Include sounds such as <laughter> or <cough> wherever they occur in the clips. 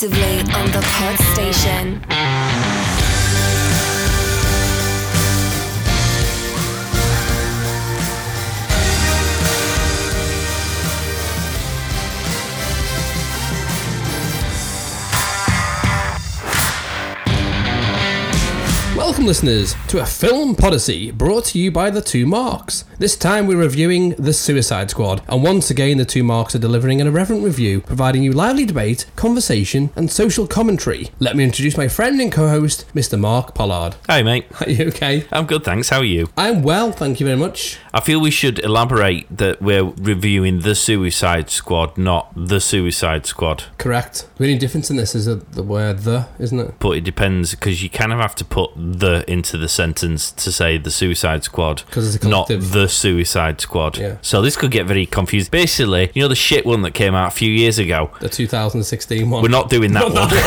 exclusively on the Pod Station. Welcome, listeners, to a film podyssey brought to you by the Two Marks. This time we're reviewing The Suicide Squad, and once again, the Two Marks are delivering an irreverent review, providing you lively debate, conversation, and social commentary. Let me introduce my friend and co host, Mr. Mark Pollard. Hey, mate. <laughs> Are you okay? I'm good, thanks. How are you? I'm well, thank you very much. I feel we should elaborate that we're reviewing The Suicide Squad, not The Suicide Squad. Correct. The only difference in this is the word the, isn't it? But it depends because you kind of have to put the into the sentence to say The Suicide Squad, 'Cause it's a not. The Suicide Squad. Yeah. So this could get very confused. Basically, you know the shit one that came out a few years ago. The 2016 one. We're not doing that Not one. that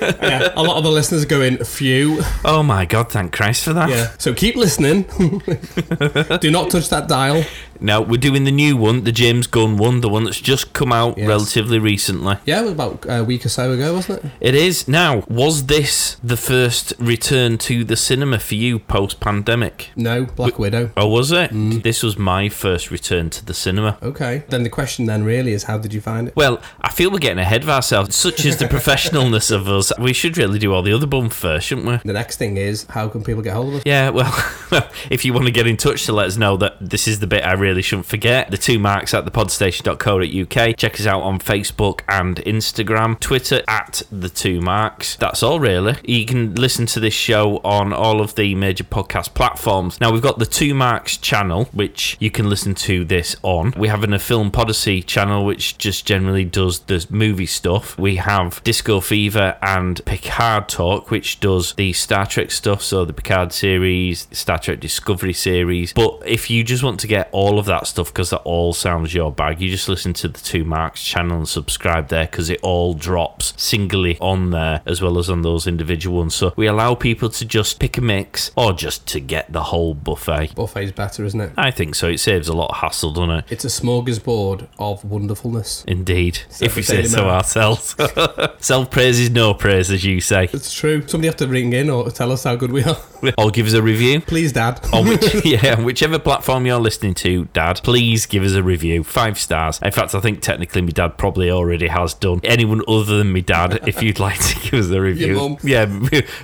one. <laughs> yeah, a lot of the listeners are going, phew. Oh my god! Thank Christ for that. Yeah. So keep listening. <laughs> Do not touch that dial. No, we're doing the new one, the James Gunn one, the one that's just come out Yes. relatively recently. Yeah, about a week or so ago, wasn't it? It is. Now, was this the first return to the cinema for you post pandemic? No, Black Widow. Oh, was it? Mm. This was my first return to the cinema. Okay. Then the question then really is how did you find it? Well, I feel we're getting ahead of ourselves. Such is the <laughs> professionalness of us. We should really do all the other bum first, shouldn't we? The next thing is how can people get hold of us? Yeah, well, <laughs> if you want to get in touch to let us know that this is the bit I really shouldn't forget, the two marks at thepodstation.co.uk. Check us out on Facebook and Instagram, Twitter at the two marks. That's all really. You can listen to this show on all of the major podcast platforms. Now we've got the two marks channel, which you can listen to this on. We have an a film podyssey channel, which just generally does the movie stuff. We have Disco Fever and Picard Talk, which does the Star Trek stuff, so the Picard series, Star Trek Discovery series. But if you just want to get all of that stuff, because that all sounds your bag, you just listen to the Two Marks channel and subscribe there, because it all drops singly on there as well as on those individual ones. So we allow people to just pick a mix or just to get the whole buffet. Buffet's better, isn't it? I think so. It saves a lot of hassle, doesn't it? It's a smorgasbord of wonderfulness. Indeed, if we say so ourselves. <laughs> Self praise is no praise, as you say. It's true. Somebody have to ring in or tell us how good we are. <laughs> Or give us a review. Please, Dad. <laughs> On which, <laughs> yeah, whichever platform you're listening to, Dad, please give us a review. Five stars. In fact, I think technically my dad probably already has done. Anyone other than my dad, if you'd like to give us a review. mum. Yeah,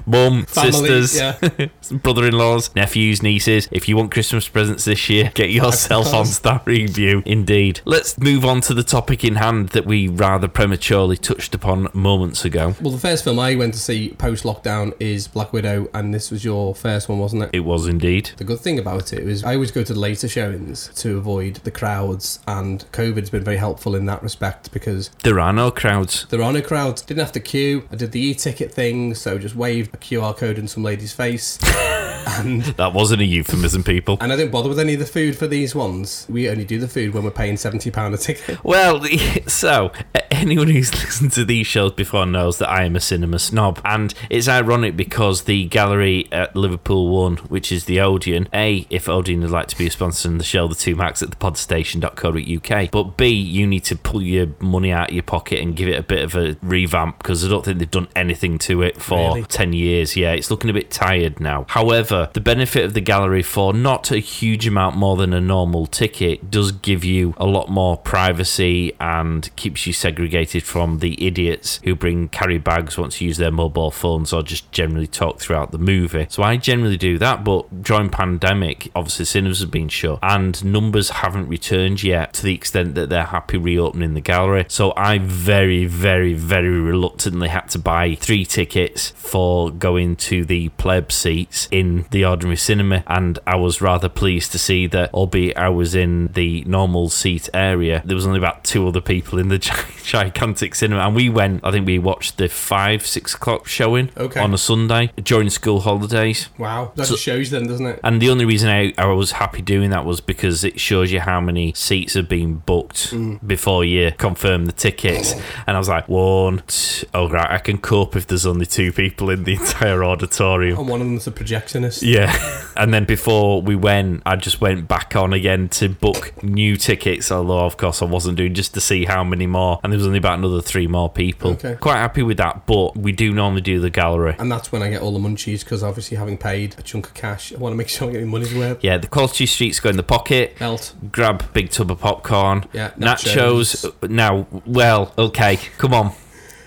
mum, Family, sisters, yeah. brother in laws, nephews, nieces. If you want Christmas presents this year, get yourself on that review. Indeed. Let's move on to the topic in hand that we rather prematurely touched upon moments ago. Well, the first film I went to see post lockdown is Black Widow, and this was your first one, wasn't it? It was indeed. The good thing about it was I always go to the later showings to avoid the crowds, and COVID's been very helpful in that respect because There are no crowds. there are no crowds. Didn't have to queue. I did the e-ticket thing, so just waved a QR code in some lady's face, <laughs> and That wasn't a euphemism, people. and I didn't bother with any of the food for these ones. We only do the food when we're paying seventy pound a ticket. Well, <laughs> so anyone who's <laughs> listened to these shows before knows that I am a cinema snob, and it's ironic because the gallery at Liverpool One, which is the Odeon, a if Odeon would like to be a sponsor in the show, the two marks at the podstation.co.uk, but b you need to pull your money out of your pocket and give it a bit of a revamp because I don't think they've done anything to it for Really? 10 years. Yeah, it's looking a bit tired now. However, the benefit of the gallery for not a huge amount more than a normal ticket does give you a lot more privacy and keeps you segregated from the idiots who bring carry bags, want to use their mobile phones, or just generally talk throughout the movie. So I generally do that, but during pandemic, obviously cinemas have been shut and numbers haven't returned yet to the extent that they're happy reopening the gallery. So I very, very, very reluctantly had to buy three tickets for going to the pleb seats in the ordinary cinema, and I was rather pleased to see that, albeit I was in the normal seat area, there was only about two other people in the <laughs> gigantic cinema, and we went. I think we watched the five, six o'clock showing Okay. on a Sunday during school holidays. Wow, that So- shows then, doesn't it? And the only reason I, I was happy doing that was because it shows you how many seats have been booked Mm. before you confirm the tickets. And I was like, one, two, oh, right, I can cope if there's only two people in the <laughs> entire auditorium. And one of them's a projectionist. Yeah. <laughs> And then before we went, I just went back on again to book new tickets, although, of course, I wasn't doing just to see how many more. And there was only about another three more people. Okay. Quite happy with that, but we do normally do the gallery. And that's when I get all the munchies because obviously having paid a chunk of cash, I want to make sure I get my money's worth. Yeah, the quality streets go in the pocket. Belt. Grab big tub of popcorn. Yeah, Nachos. nachos. Now, well, okay, come on.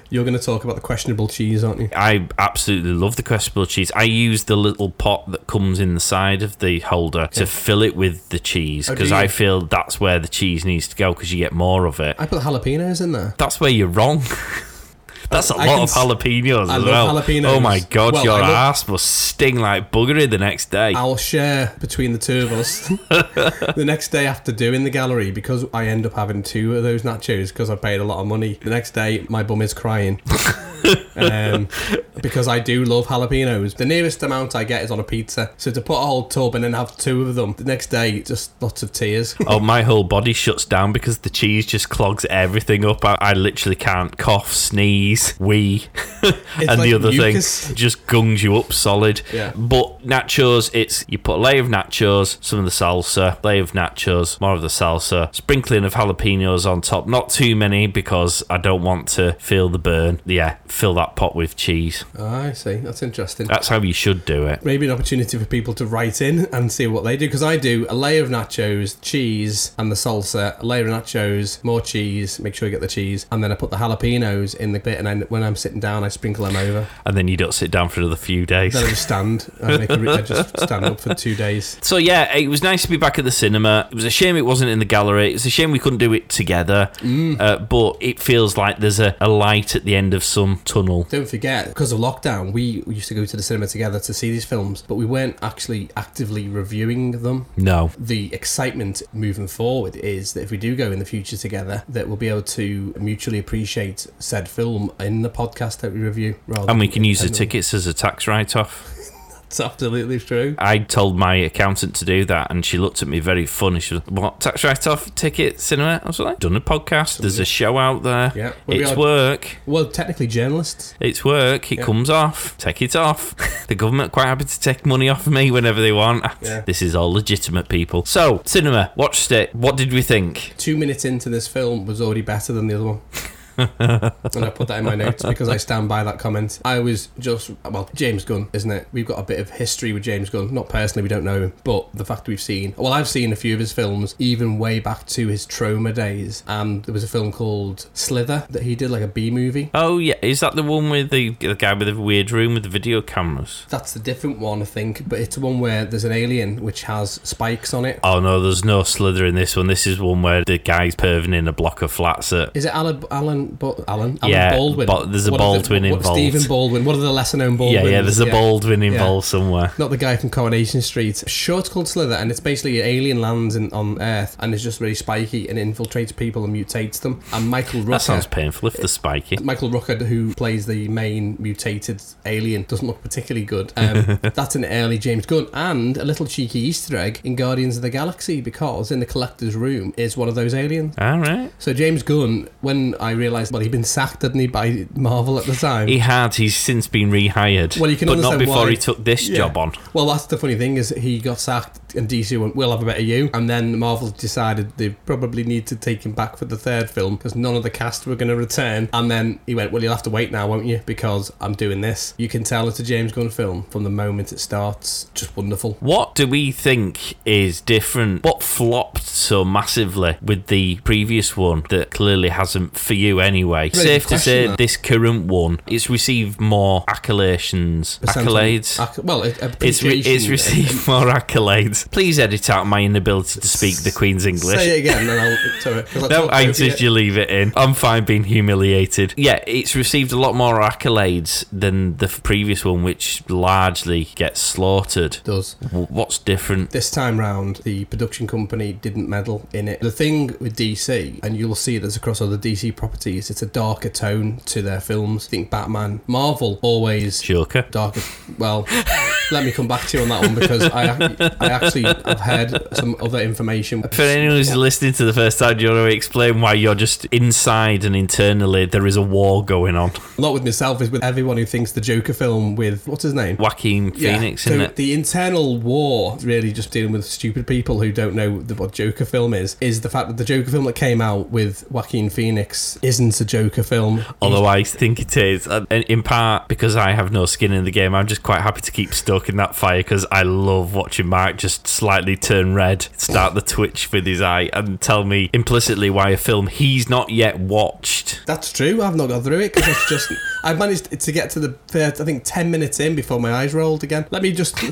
You're going to talk about the questionable cheese, aren't you? I absolutely love the questionable cheese. I use the little pot that comes in the side of the holder to fill it with the cheese Oh, because you? I feel that's where the cheese needs to go because you get more of it. I put jalapenos in there. That's where you're wrong. <laughs> That's a lot can of jalapenos I as love well. jalapenos. Oh my god, Well, your love- ass must sting like buggery the next day. I'll share between the two of us. <laughs> the next day after doing the gallery, because I end up having two of those nachos because I paid a lot of money. The next day, my bum is crying. <laughs> um, because I do love jalapenos. The nearest amount I get is on a pizza. So to put a whole tub and then have two of them, the next day, just lots of tears. <laughs> oh, my whole body shuts down because the cheese just clogs everything up. I, I literally can't cough, sneeze, wee, <laughs> and like the other mucus. thing just gungs you up solid. Yeah. But nachos, it's you put a layer of nachos, some of the salsa, layer of nachos, more of the salsa, sprinkling of jalapenos on top. Not too many because I don't want to feel the burn. Yeah, fill that pot with cheese. Ah, I see. That's interesting. That's how you should do it. Maybe an opportunity for people to write in and see what they do because I do a layer of nachos, cheese, and the salsa. A layer of nachos, more cheese. Make sure you get the cheese, and then I put the jalapenos in the bit. And then when I'm sitting down, I sprinkle them over. And then you don't sit down for another few days. Then I just stand. <laughs> I, make a I just stand up for two days. So yeah, it was nice to be back at the cinema. It was a shame it wasn't in the gallery. It's a shame we couldn't do it together. Uh, but it feels like there's a, a light at the end of some tunnel. Don't forget, because of lockdown, we used to go to the cinema together to see these films, but we weren't actually actively reviewing them. No. the excitement moving forward is that if we do go in the future together, that we'll be able to mutually appreciate said film in the podcast that we review. Rather And we can use the tickets as a tax write off. <laughs> That's absolutely true. I told my accountant to do that, and she looked at me very funny. She was, "What tax write-off ticket cinema?" I was like, "Done a podcast. There's a show out there. Yeah. Well, we it's are- work. Well, technically, journalists. It's work. It Yeah. comes off. Take it off. <laughs> the government quite happy to take money off of me whenever they want. Yeah. <laughs> This is all legitimate people. So, cinema. Watched it. What did we think? Two minutes into this film was already better than the other one. And I put that in my notes because I stand by that comment. I was just well, James Gunn, isn't it? We've got a bit of history with James Gunn. Not personally, we don't know him, but the fact we've seen. Well, I've seen a few of his films, even way back to his Troma days. And there was a film called Slither that he did, like a B movie. Oh yeah, is that the one with the, the guy with the weird room with the video cameras? That's the different one, I think, but it's one where there's an alien which has spikes on it. Oh no, there's no slither in this one. This is one where the guy's perving in a block of flats at Is it Alan? Alan? Bo- Alan? Alan Yeah, Baldwin. but there's a What are the- Baldwin what- involved. Stephen Baldwin. What are the lesser known Baldwin? yeah, yeah. There's a Baldwin Yeah. involved somewhere. Not the guy from Coronation Street. Sure, it's called Slither, and it's basically an alien lands in, on Earth and it's just really spiky and infiltrates people and mutates them. And Michael Rooker. That sounds painful if they're spiky. <laughs> Michael Rooker, who plays the main mutated alien, doesn't look particularly good. Um, <laughs> that's an early James Gunn, and a little cheeky Easter egg in Guardians of the Galaxy because in the collector's room is one of those aliens. All right. So James Gunn, when I realised, well, he'd been sacked, hadn't he, by Marvel at the time. He had. He's since been rehired. Well, you can but not before why. he took this Yeah. job on. Well, that's the funny thing is he got sacked and DC went, we'll have a better you. And then Marvel decided they probably need to take him back for the third film because none of the cast were going to return. And then he went, well, you'll have to wait now, won't you? Because I'm doing this. You can tell it's a James Gunn film from the moment it starts. Just wonderful. What do we think is different? What flopped so massively with the previous one that clearly hasn't for you anyway? Very Safe to say, that. this current one, it's received more accolades. Percent Accolades. Acc- well, it, It's, re- it's received <laughs> more accolades. Please edit out my inability to speak the Queen's English. Say it again, and I'll. Sorry, <laughs> No, I insist you leave it in. I'm fine being humiliated. Yeah, it's received a lot more accolades than the previous one, which largely gets slaughtered. Does. W- What's different? This time round, the production company didn't meddle in it. The thing with DC, and you'll see this across other DC properties, it's a darker tone to their films. Think Batman, Marvel, always Joker. darker. Well, <laughs> let me come back to you on that one because I I actually have heard some other information. For anyone who's listening to the first time, do you want to explain why you're just inside and internally there is a war going on? Not with myself, is with everyone who thinks the Joker film with what's his name. Joaquin Phoenix, so isn't it? the internal war, really just dealing with stupid people who don't know the, what Joker film is, is the fact that the Joker film that came out with Joaquin Phoenix isn't a Joker film. Although I think it is, uh, and in part because I have no skin in the game, I'm just quite happy to keep stuck in that fire because I love watching Mark just slightly turn red, start the twitch with his eye, and tell me implicitly why a film he's not yet watched. That's true. I've not gone through it because it's just I managed to get to the first, I think, ten minutes in before my eyes rolled again. Let me just. <laughs>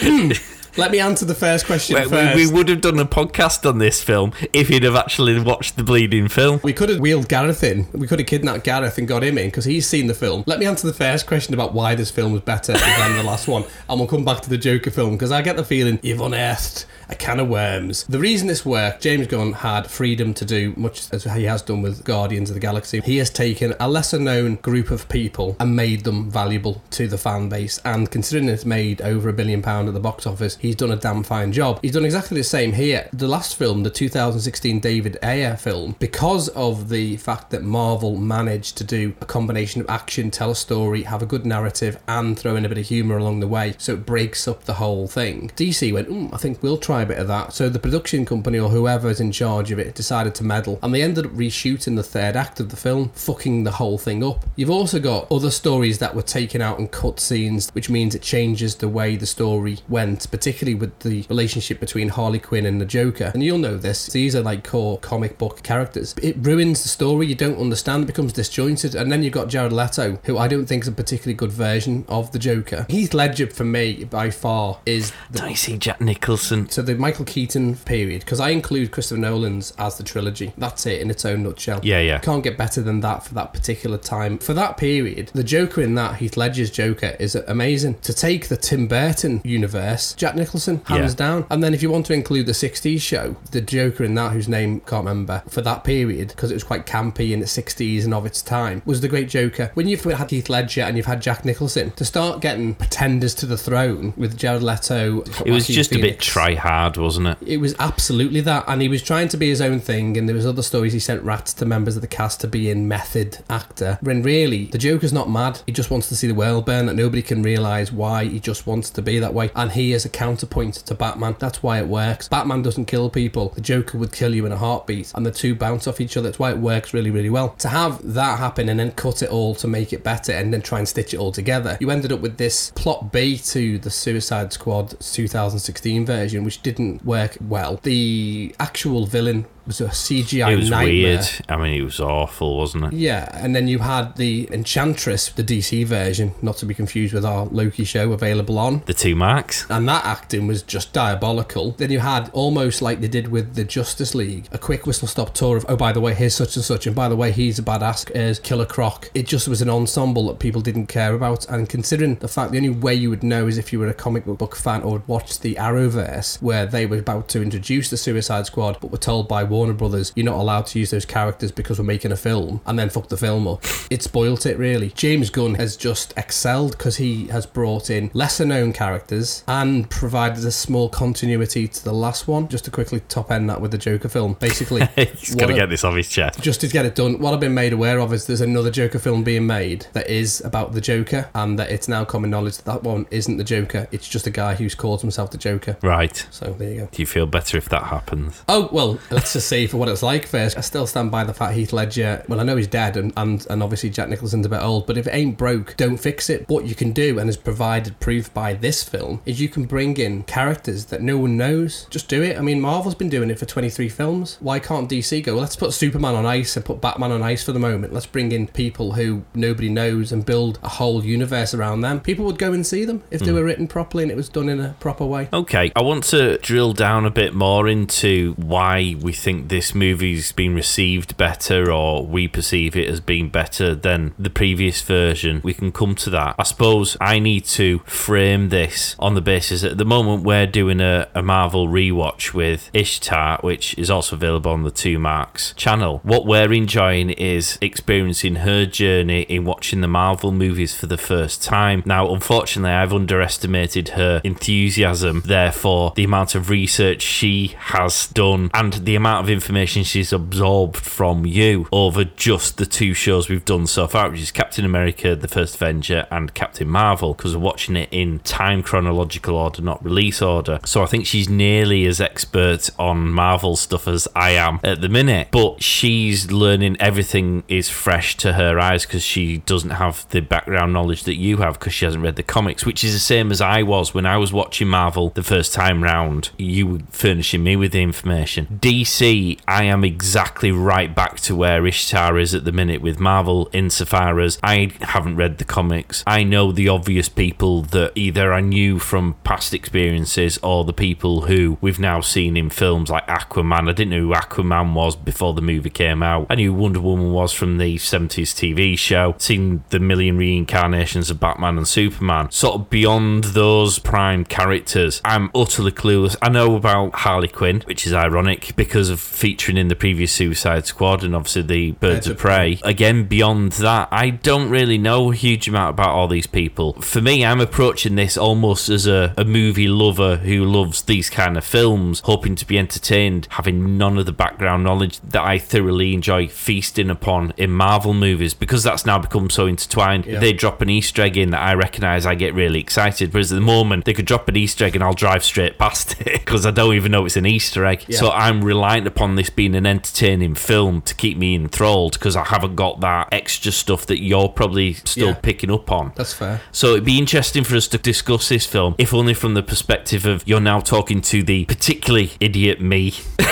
Hmm. Let me answer the first question We, first. we would have done a podcast on this film if you'd have actually watched the bleeding film. We could have wheeled Gareth in. We could have kidnapped Gareth and got him in because he's seen the film. Let me answer the first question about why this film was better than the last one, and we'll come back to the Joker film because I get the feeling you've unearthed a can of worms. The reason this worked, James Gunn had freedom to do much as he has done with Guardians of the Galaxy. He has taken a lesser known group of people and made them valuable to the fan base. And considering it's made over a billion pound at the box office, he's done a damn fine job. He's done exactly the same here. The last film, the 2016 David Ayer film, because of the fact that Marvel managed to do a combination of action, tell a story, have a good narrative, and throw in a bit of humour along the way, so it breaks up the whole thing. DC went, mm, I think we'll try a bit of that. So the production company or whoever's in charge of it decided to meddle, and they ended up reshooting the third act of the film, fucking the whole thing up. You've also got other stories that were taken out and cut scenes, which means it changes the way the story went, particularly with the relationship between Harley Quinn and the Joker. And you'll know this; these are like core comic book characters. It ruins the story. You don't understand. It becomes disjointed, and then you've got Jared Leto, who I don't think is a particularly good version of the Joker. Heath Ledger, for me, by far, is the Don't you see Jack Nicholson? so the Michael Keaton period, because I include Christopher Nolan's as the trilogy. That's it in its own nutshell. Yeah, yeah. Can't get better than that for that particular time. For that period, the Joker in that, Heath Ledger's Joker, is amazing. To take the Tim Burton universe, Jack Nicholson, hands Yeah. down. And then if you want to include the 60s show, the Joker in that, whose name can't remember, for that period, because it was quite campy in the 60s and of its time, was the great Joker. When you've had Heath Ledger and you've had Jack Nicholson, to start getting pretenders to the throne with Jared Leto, It was just a bit Phoenix. try hard, wasn't it? It was absolutely that, and he was trying to be his own thing. And there was other stories he sent rats to members of the cast to be in method actor. When really, the Joker's not mad. He just wants to see the world burn. That nobody can realize why he just wants to be that way. And he is a counterpoint to Batman. That's why it works. Batman doesn't kill people. The Joker would kill you in a heartbeat, and the two bounce off each other. That's why it works really, really well. To have that happen and then cut it all to make it better, and then try and stitch it all together, you ended up with this plot B to the Suicide Squad 2016 version, which didn't work well. The actual villain was a CGI It was nightmare. weird. I mean, it was awful, wasn't it? Yeah, and then you had the Enchantress, the DC version, not to be confused with our Loki show available on. The two marks. And that acting was just diabolical. Then you had almost like they did with the Justice League, a quick whistle stop tour of, oh, by the way, here's such and such, and by the way, he's a badass, here's Killer Croc. It just was an ensemble that people didn't care about. And considering the fact the only way you would know is if you were a comic book fan or watched the Arrowverse, where they were about to introduce the Suicide Squad, but were told by Warner Brothers, you're not allowed to use those characters because we're making a film, and then fuck the film up. It spoilt it, really. James Gunn has just excelled because he has brought in lesser known characters and provided a small continuity to the last one. Just to quickly top end that with the Joker film. Basically, <laughs> He's got to what get this off his chest. just to get it done, what I've been made aware of is there's another Joker film being made that is about the Joker, and that it's now common knowledge that that one isn't the Joker. It's just a guy who's called himself the Joker. Right. So there you go. Do you feel better if that happens? Oh well, let's see for what it's like first. I still stand by the fact Heath Ledger. Well, I know he's dead, and, and and obviously Jack Nicholson's a bit old. But if it ain't broke, don't fix it. What you can do, and is provided proof by this film, is you can bring in characters that no one knows. Just do it. I mean, Marvel's been doing it for 23 films. Why can't DC go? Well, let's put Superman on ice and put Batman on ice for the moment. Let's bring in people who nobody knows and build a whole universe around them. People would go and see them if they hmm. were written properly and it was done in a proper way. Okay, I want to drill down a bit more into why we think think this movie's been received better or we perceive it as being better than the previous version, we can come to that. I suppose I need to frame this on the basis that at the moment we're doing a, a Marvel rewatch with Ishtar, which is also available on the Two Marks channel. What we're enjoying is experiencing her journey in watching the Marvel movies for the first time. Now, unfortunately, I've underestimated her enthusiasm, therefore, the amount of research she has done and the amount of information she's absorbed from you over just the two shows we've done so far, which is Captain America, The First Avenger, and Captain Marvel, because we're watching it in time chronological order, not release order. So I think she's nearly as expert on Marvel stuff as I am at the minute, but she's learning everything is fresh to her eyes because she doesn't have the background knowledge that you have because she hasn't read the comics, which is the same as I was when I was watching Marvel the first time round. You were furnishing me with the information. DC, I am exactly right back to where Ishtar is at the minute with Marvel, insofar as I haven't read the comics. I know the obvious people that either I knew from past experiences or the people who we've now seen in films like Aquaman. I didn't know who Aquaman was before the movie came out. I knew Wonder Woman was from the 70s TV show, seen the million reincarnations of Batman and Superman. Sort of beyond those prime characters, I'm utterly clueless. I know about Harley Quinn, which is ironic because of featuring in the previous Suicide Squad and obviously the Birds of Prey. Again, beyond that, I don't really know a huge amount about all these people. For me, I'm approaching this almost as a, a movie lover who loves these kind of films, hoping to be entertained, having none of the background knowledge that I thoroughly enjoy feasting upon in Marvel movies because that's now become so intertwined. Yeah. They drop an Easter egg in that I recognize, I get really excited. Whereas at the moment, they could drop an Easter egg and I'll drive straight past <laughs> it because I don't even know it's an Easter egg. Yeah. So I'm reliant upon this being an entertaining film to keep me enthralled because I haven't got that extra stuff that you're probably still Yeah. picking up on. That's fair. So it'd be interesting for us to discuss this film, if only from the perspective of you're now talking to the particularly idiot me. <laughs>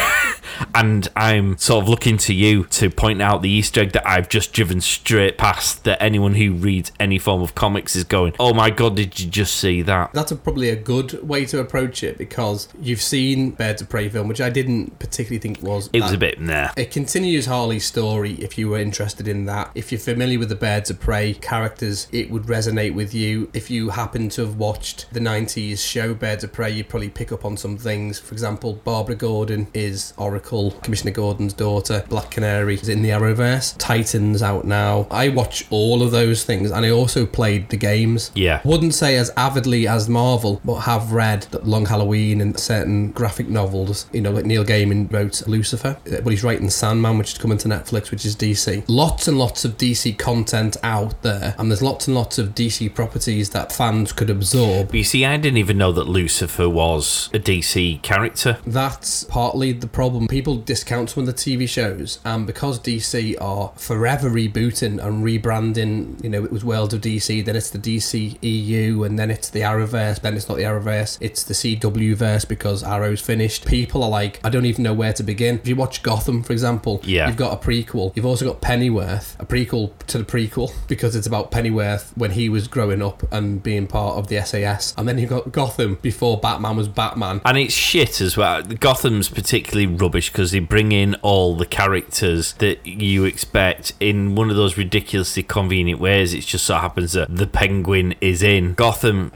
and I'm sort of looking to you to point out the Easter egg that I've just driven straight past that anyone who reads any form of comics is going, Oh my god, did you just see that? That's a, probably a good way to approach it because you've seen Birds of Prey film, which I didn't particularly think was. It was a bit nah. It continues Harley's story if you were interested in that. If you're familiar with the Birds of Prey characters, it would resonate with you. If you happen to have watched the 90s show Birds of Prey, you'd probably pick up on some things. For example, Barbara Gordon is Oracle, Commissioner Gordon's daughter. Black Canary is in the Arrowverse. Titans out now. I watch all of those things and I also played the games. Yeah. Wouldn't say as avidly as Marvel, but have read Long Halloween and certain graphic novels. You know, like Neil Gaiman wrote Lucifer, uh, but he's writing Sandman, which is coming to Netflix, which is DC. Lots and lots of DC content out there, and there's lots and lots of DC properties that fans could absorb. But you see, I didn't even know that Lucifer was a DC character. That's partly the problem. People discount some of the TV shows, and because DC are forever rebooting and rebranding, you know, it was World of DC, then it's the DC EU, and then it's the Arrowverse, then it's not the Arrowverse, it's the CW verse because Arrow's finished. People are like, I don't even know where to begin. If you watch Gotham, for example, Yeah. you've got a prequel. You've also got Pennyworth, a prequel to the prequel <laughs> because it's about Pennyworth when he was growing up and being part of the SAS. And then you've got Gotham before Batman was Batman. And it's shit as well. Gotham's particularly rubbish because they bring in all the characters that you expect in one of those ridiculously convenient ways. It just so happens that the Penguin is in Gotham.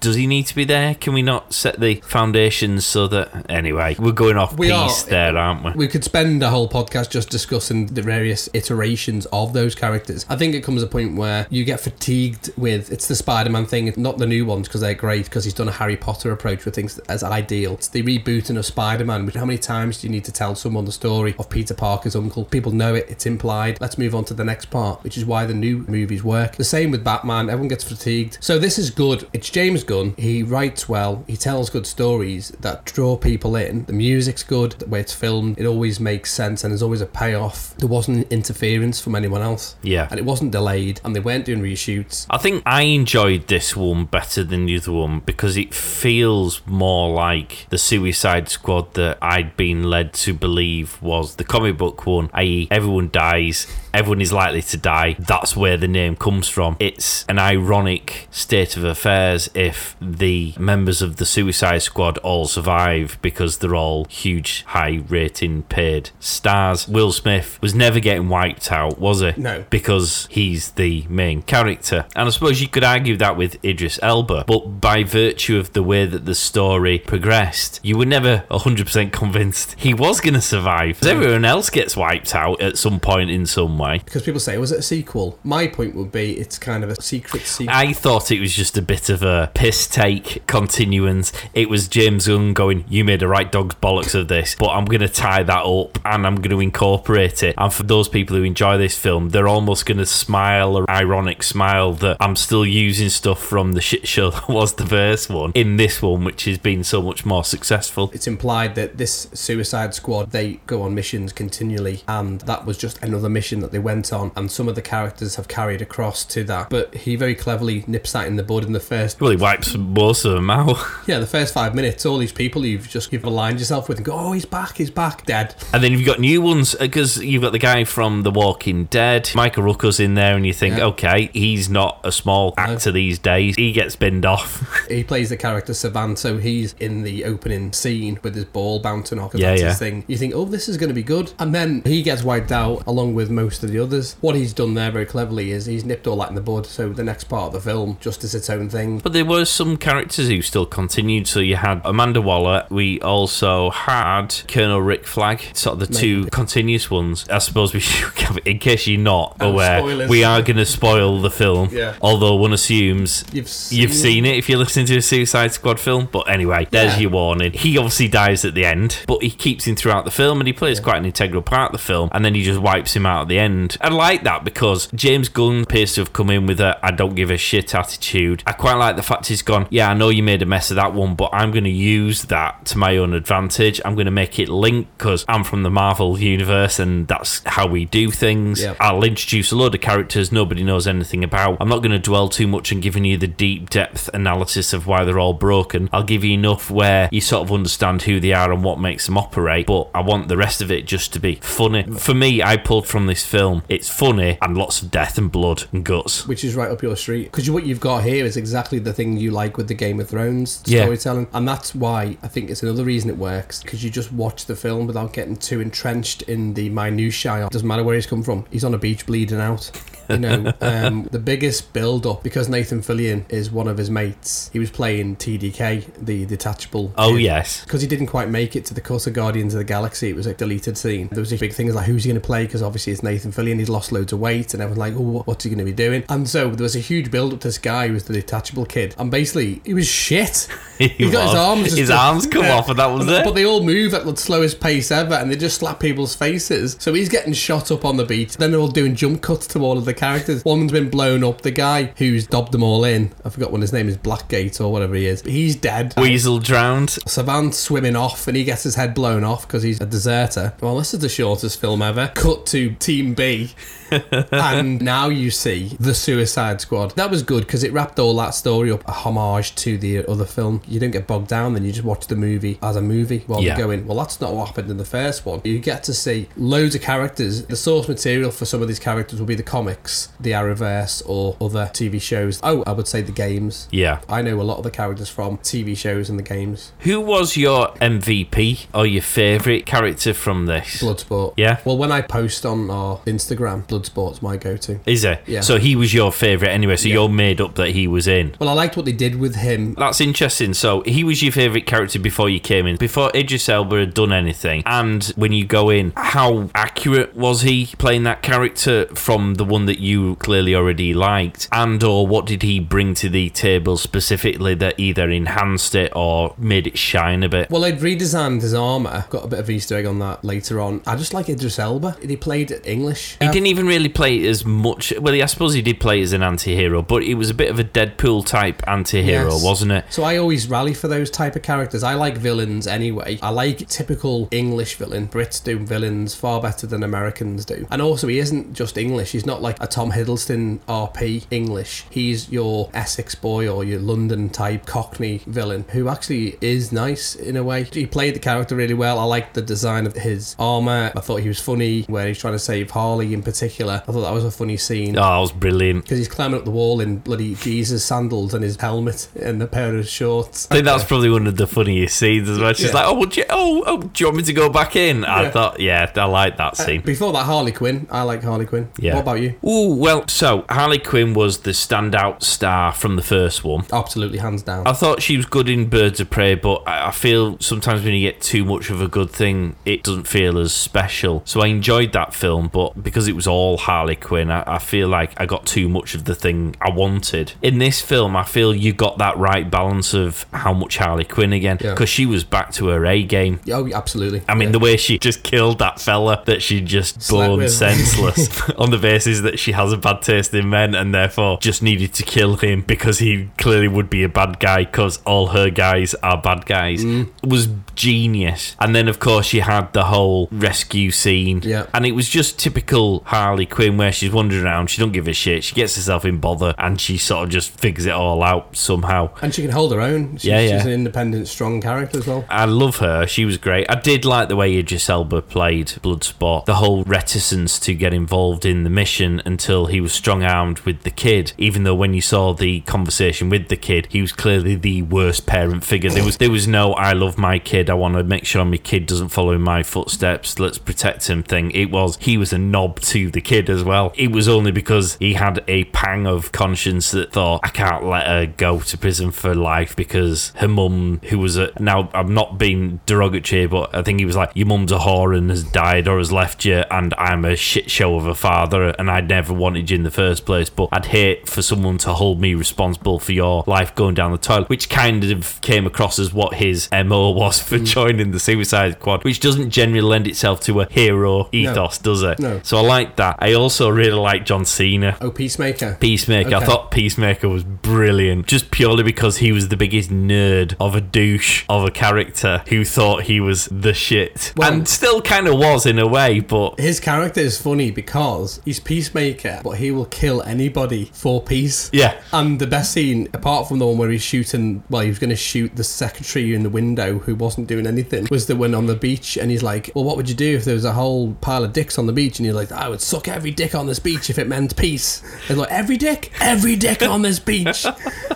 Does he need to be there? Can we not set the foundations so that. Anyway, we're going off We are- piece there, aren't we? We could spend a whole podcast just discussing the various iterations of those characters. I think it comes a point where you get fatigued with it's the Spider-Man thing, not the new ones because they're great because he's done a Harry Potter approach with things as ideal. It's the rebooting of Spider-Man. Which how many times do you need to tell someone the story of Peter Parker's uncle? People know it. It's implied. Let's move on to the next part, which is why the new movies work. The same with Batman. Everyone gets fatigued. So this is good. It's James Gunn. He writes well. He tells good stories that draw people in. The music's good. The way it's filmed, it always makes sense, and there's always a payoff. There wasn't interference from anyone else. Yeah. And it wasn't delayed, and they weren't doing reshoots. I think I enjoyed this one better than the other one because it feels more like the Suicide Squad that I'd been led to believe was the comic book one, i.e., everyone dies, everyone is likely to die. That's where the name comes from. It's an ironic state of affairs if the members of the Suicide Squad all survive because they're all huge, high rating paid stars. Will Smith was never getting wiped out, was he? No. Because he's the main character. And I suppose you could argue that with Idris Elba, but by virtue of the way that the story progressed, you were never 100% convinced he was going to survive. everyone else gets wiped out at some point in some way. Because people say, was it a sequel? My point would be it's kind of a secret sequel. I thought it was just a bit of a piss take continuance. It was James Gunn going, You made a right dog's bollocks of this, but I'm going to tie that up and I'm going to incorporate it. And for those people who enjoy this film, they're almost going to smile, an ironic smile that I'm still using stuff from the shit show that <laughs> was the first one in this one, which has been so much more successful. it's implied that this Suicide Squad they go on missions continually, and that was just another mission that they went on, and some of the characters have carried across to that. But he very cleverly nips that in the bud in the first. Well, he wipes most of them out. <laughs> Yeah, the first five minutes, all these people you've just you've aligned yourself with and go, oh, he's back, he's back, dead. And then you've got new ones uh, because you've got the guy from The Walking Dead, Michael Rooker's in there, and you think, Yeah. okay, he's not a small actor these days. He gets binned off. <laughs> He plays the character Savant, so he's in the opening scene with his ball bouncing off. Yeah, that's yeah. his thing. You think, oh, this is going to be good, and then he gets wiped out along with most of the others. What he's done there very cleverly is he's nipped all that in the bud, so the next part of the film just is its own thing. But there were some characters who still continued. So you had Amanda Waller. We also had Colonel Rick Flag, sort of the two continuous ones. I suppose we <laughs> should, in case you're not Oh, aware, spoilers. we are going to spoil the film. Yeah. Although one assumes You've seen, You've seen it if you're listening to a Suicide Squad film. But anyway, there's Yeah. your warning. He obviously dies at the end, but he keeps him throughout the film and he plays quite an integral part of the film. And then he just wipes him out at the end. I like that because James Gunn appears to have come in with a I don't give a shit attitude. I quite like the fact he's gone, yeah, I know you made a mess of that one, but I'm going to use that to my own advantage. I'm going to make it link because I'm from the Marvel universe and that's how we do things. Yep. I'll introduce a load of characters nobody knows anything about. I'm not going to dwell too much on giving you the deep depth analysis of why they're all broken. I'll give you enough where you sort of understand who they are and what makes them operate, but I want the rest of it just to be funny. For me, I pulled from this film, it's funny and lots of death and blood and guts. which is right up your street. Because what you've got here is exactly the thing you like with the Game of Thrones Yeah. storytelling, and that's why I think it's another reason it works. Because you just watch the film without getting too entrenched in the minutiae. Doesn't matter where he's come from. He's on a beach bleeding out. You know, <laughs> um, the biggest build up because Nathan Fillion is one of his mates. He was playing TDK, the detachable. Oh, kid. yes. because he didn't quite make it to the course of Guardians of the Galaxy. It was a deleted scene. There was a big thing like who's he going to play because obviously it's Nathan Fillion. He's lost loads of weight, and everyone's like, oh, what's he going to be doing? And so there was a huge build up to this guy who was the detachable kid, and basically he was shit. <laughs> He He's got his arms. just- His arms come Yeah. off and that was But- it. But they all move at the slowest pace ever, and they just slap people's faces. So he's getting shot up on the beach. Then they're all doing jump cuts to all of the characters. One's been blown up. The guy who's dobbed them all in, I forgot what his name is, Blackgate or whatever he is. He's dead. Weasel drowned. Savant swimming off and he gets his head blown off because he's a deserter. Well, this is the shortest film ever. Cut to Team B. <laughs> and now you see the Suicide Squad. That was good because it wrapped all that story up, a homage to the other film. You don't get bogged down, then you just watch the movie as a movie while Yeah. you're going, well, that's not what happened in the first one. You get to see loads of characters. The source material for some of these characters will be the comics, the Arrowverse, or other TV shows. Oh, I would say the games. Yeah. I know a lot of the characters from TV shows and the games. Who was your MVP or your favourite character from this? Bloodsport. Yeah. Well, when I post on our Instagram, Bloodsport's my go-to. Is it? Yeah. So he was your favourite anyway, so Yeah. you're made up that he was in. Well, I liked what they did with him. That's interesting. So he was your favourite character before you came in, before Idris Elba had done anything. And when you go in, how accurate was he playing that character from the one that you clearly already liked? And or what did he bring to the table specifically that either enhanced it or made it shine a bit? Well, I'd redesigned his armor. Got a bit of Easter egg on that later on. I just like Idris Elba. He played English. He didn't even really play it as much. Well, I suppose he did play it as an anti-hero, but it was a bit of a Deadpool type anti-hero, Yes. wasn't it? So I always rally for those type of characters. I like villains anyway. I like typical English villain. Brits do villains far better than Americans do. And also, he isn't just English. He's not like a Tom Hiddleston RP English. He's your Essex boy or your London type Cockney villain who actually is nice in a way. He played the character really well. I liked the design of his armor. I thought he was funny where he's trying to save Harley in particular. I thought that was a funny scene. Oh, that was brilliant. Because he's climbing up the wall in bloody Jesus sandals and his helmet and a pair of shorts. I think that's probably one of the funniest scenes as well. She's Yeah. like, "Oh, would you? Oh, oh, do you want me to go back in?" I Yeah. thought, yeah, I like that uh, scene. Before that, Harley Quinn. I like Harley Quinn. Yeah. What about you? Ooh, well, so Harley Quinn was the standout star from the first one. Absolutely, hands down. I thought she was good in Birds of Prey, but I I feel sometimes when you get too much of a good thing, it doesn't feel as special. So I enjoyed that film, but because it was all Harley Quinn, I, I feel like I got too much of the thing I wanted. In this film, I feel you got that right balance of how much Harley Quinn again, Yeah. because she was back to her A game. oh, absolutely. I mean, Yeah. the way she just killed that fella that she just Slept blown with. senseless <laughs> <laughs> on the basis that she has a bad taste in men and therefore just needed to kill him because he clearly would be a bad guy because all her guys are bad guys Mm. was genius. And then, of course, you had the whole rescue scene. Yeah. And it was just typical Harley Quinn where she's wandering around, she don't give a shit, she gets herself in bother and she sort of just figures it all out somehow. And she can hold her own. She's, Yeah, yeah. she's an independent, strong character as well. I love her. She was great. I did like the way Idris Elba played Bloodsport. The whole reticence to get involved in the mission until he was strong armed with the kid. Even though when you saw the conversation with the kid, he was clearly the worst parent figure. There was there was no I love my kid. I want to make sure my kid doesn't follow in my footsteps. Let's protect him thing. It was he was a knob to the kid as well. It was only because he had a pang of conscience that thought I can't let her go to prison for life because her mum, who was a now I'm not being derogatory, but I think he was like your mum's a whore and has died or has left you, and I'm a shit show of a father, and I never wanted you in the first place. But I'd hate for someone to hold me responsible for your life going down the toilet, which kind of came across as what his mo was for mm. joining the Suicide Squad, which doesn't generally lend itself to a hero ethos, does it? No. So I like that. I also really like John Cena. Oh, Peacemaker. Peacemaker. I thought Peacemaker was brilliant, just purely because he was the biggest nerd of a douche of a character who thought he was the shit, Well- and still kind of was in a way. But His character is funny because he's Peacemaker, but he will kill anybody for peace. yeah, And the best scene, apart from the one where he's shooting, well, he was going to shoot the secretary in the window who wasn't doing anything, was the one on the beach. And he's like, Well, what would you do if there was a whole pile of dicks on the beach? And you're like, I would suck every dick on this beach if it meant peace. It's like, Every dick? Every dick on this beach.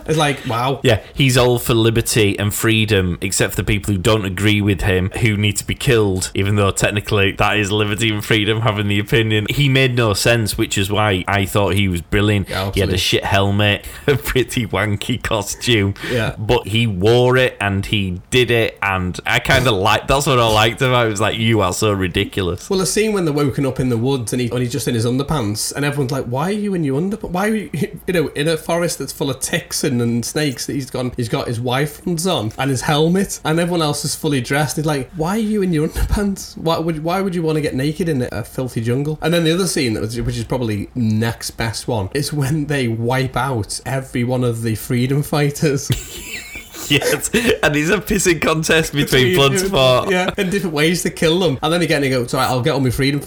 It's like, wow. yeah, he's all for liberty and freedom, except for the people who don't agree with him, who need to be killed. Even though technically that is liberty and freedom, having the opinion. He made no sense, which is why I thought he was brilliant. Yeah, he had a shit helmet, <laughs> a pretty wanky costume. Yeah. but he wore it and he did it, and I kind of liked. That's what I liked about. it. It was like you are so ridiculous. Well, the scene when they're woken up in the woods and, he, and he's just in his underpants, and everyone's like, "Why are you in your underpants? Why are you, <laughs> you know, in a forest that's full of ticks and, and snakes? He's gone. He's got his wife on and his helmet, and everyone else is fully dressed. He's like, "Why are you in your <laughs> underpants? Why would Why would you want to get naked in a filthy jungle?" And then the other scene, that which is probably next best one, is when they wipe out every one of the freedom fighters. <laughs> <laughs> yes, and it's a pissing contest between Bloodsport. Yeah, and different ways to kill them. And then again, he goes, "Sorry, I'll get all my freedom."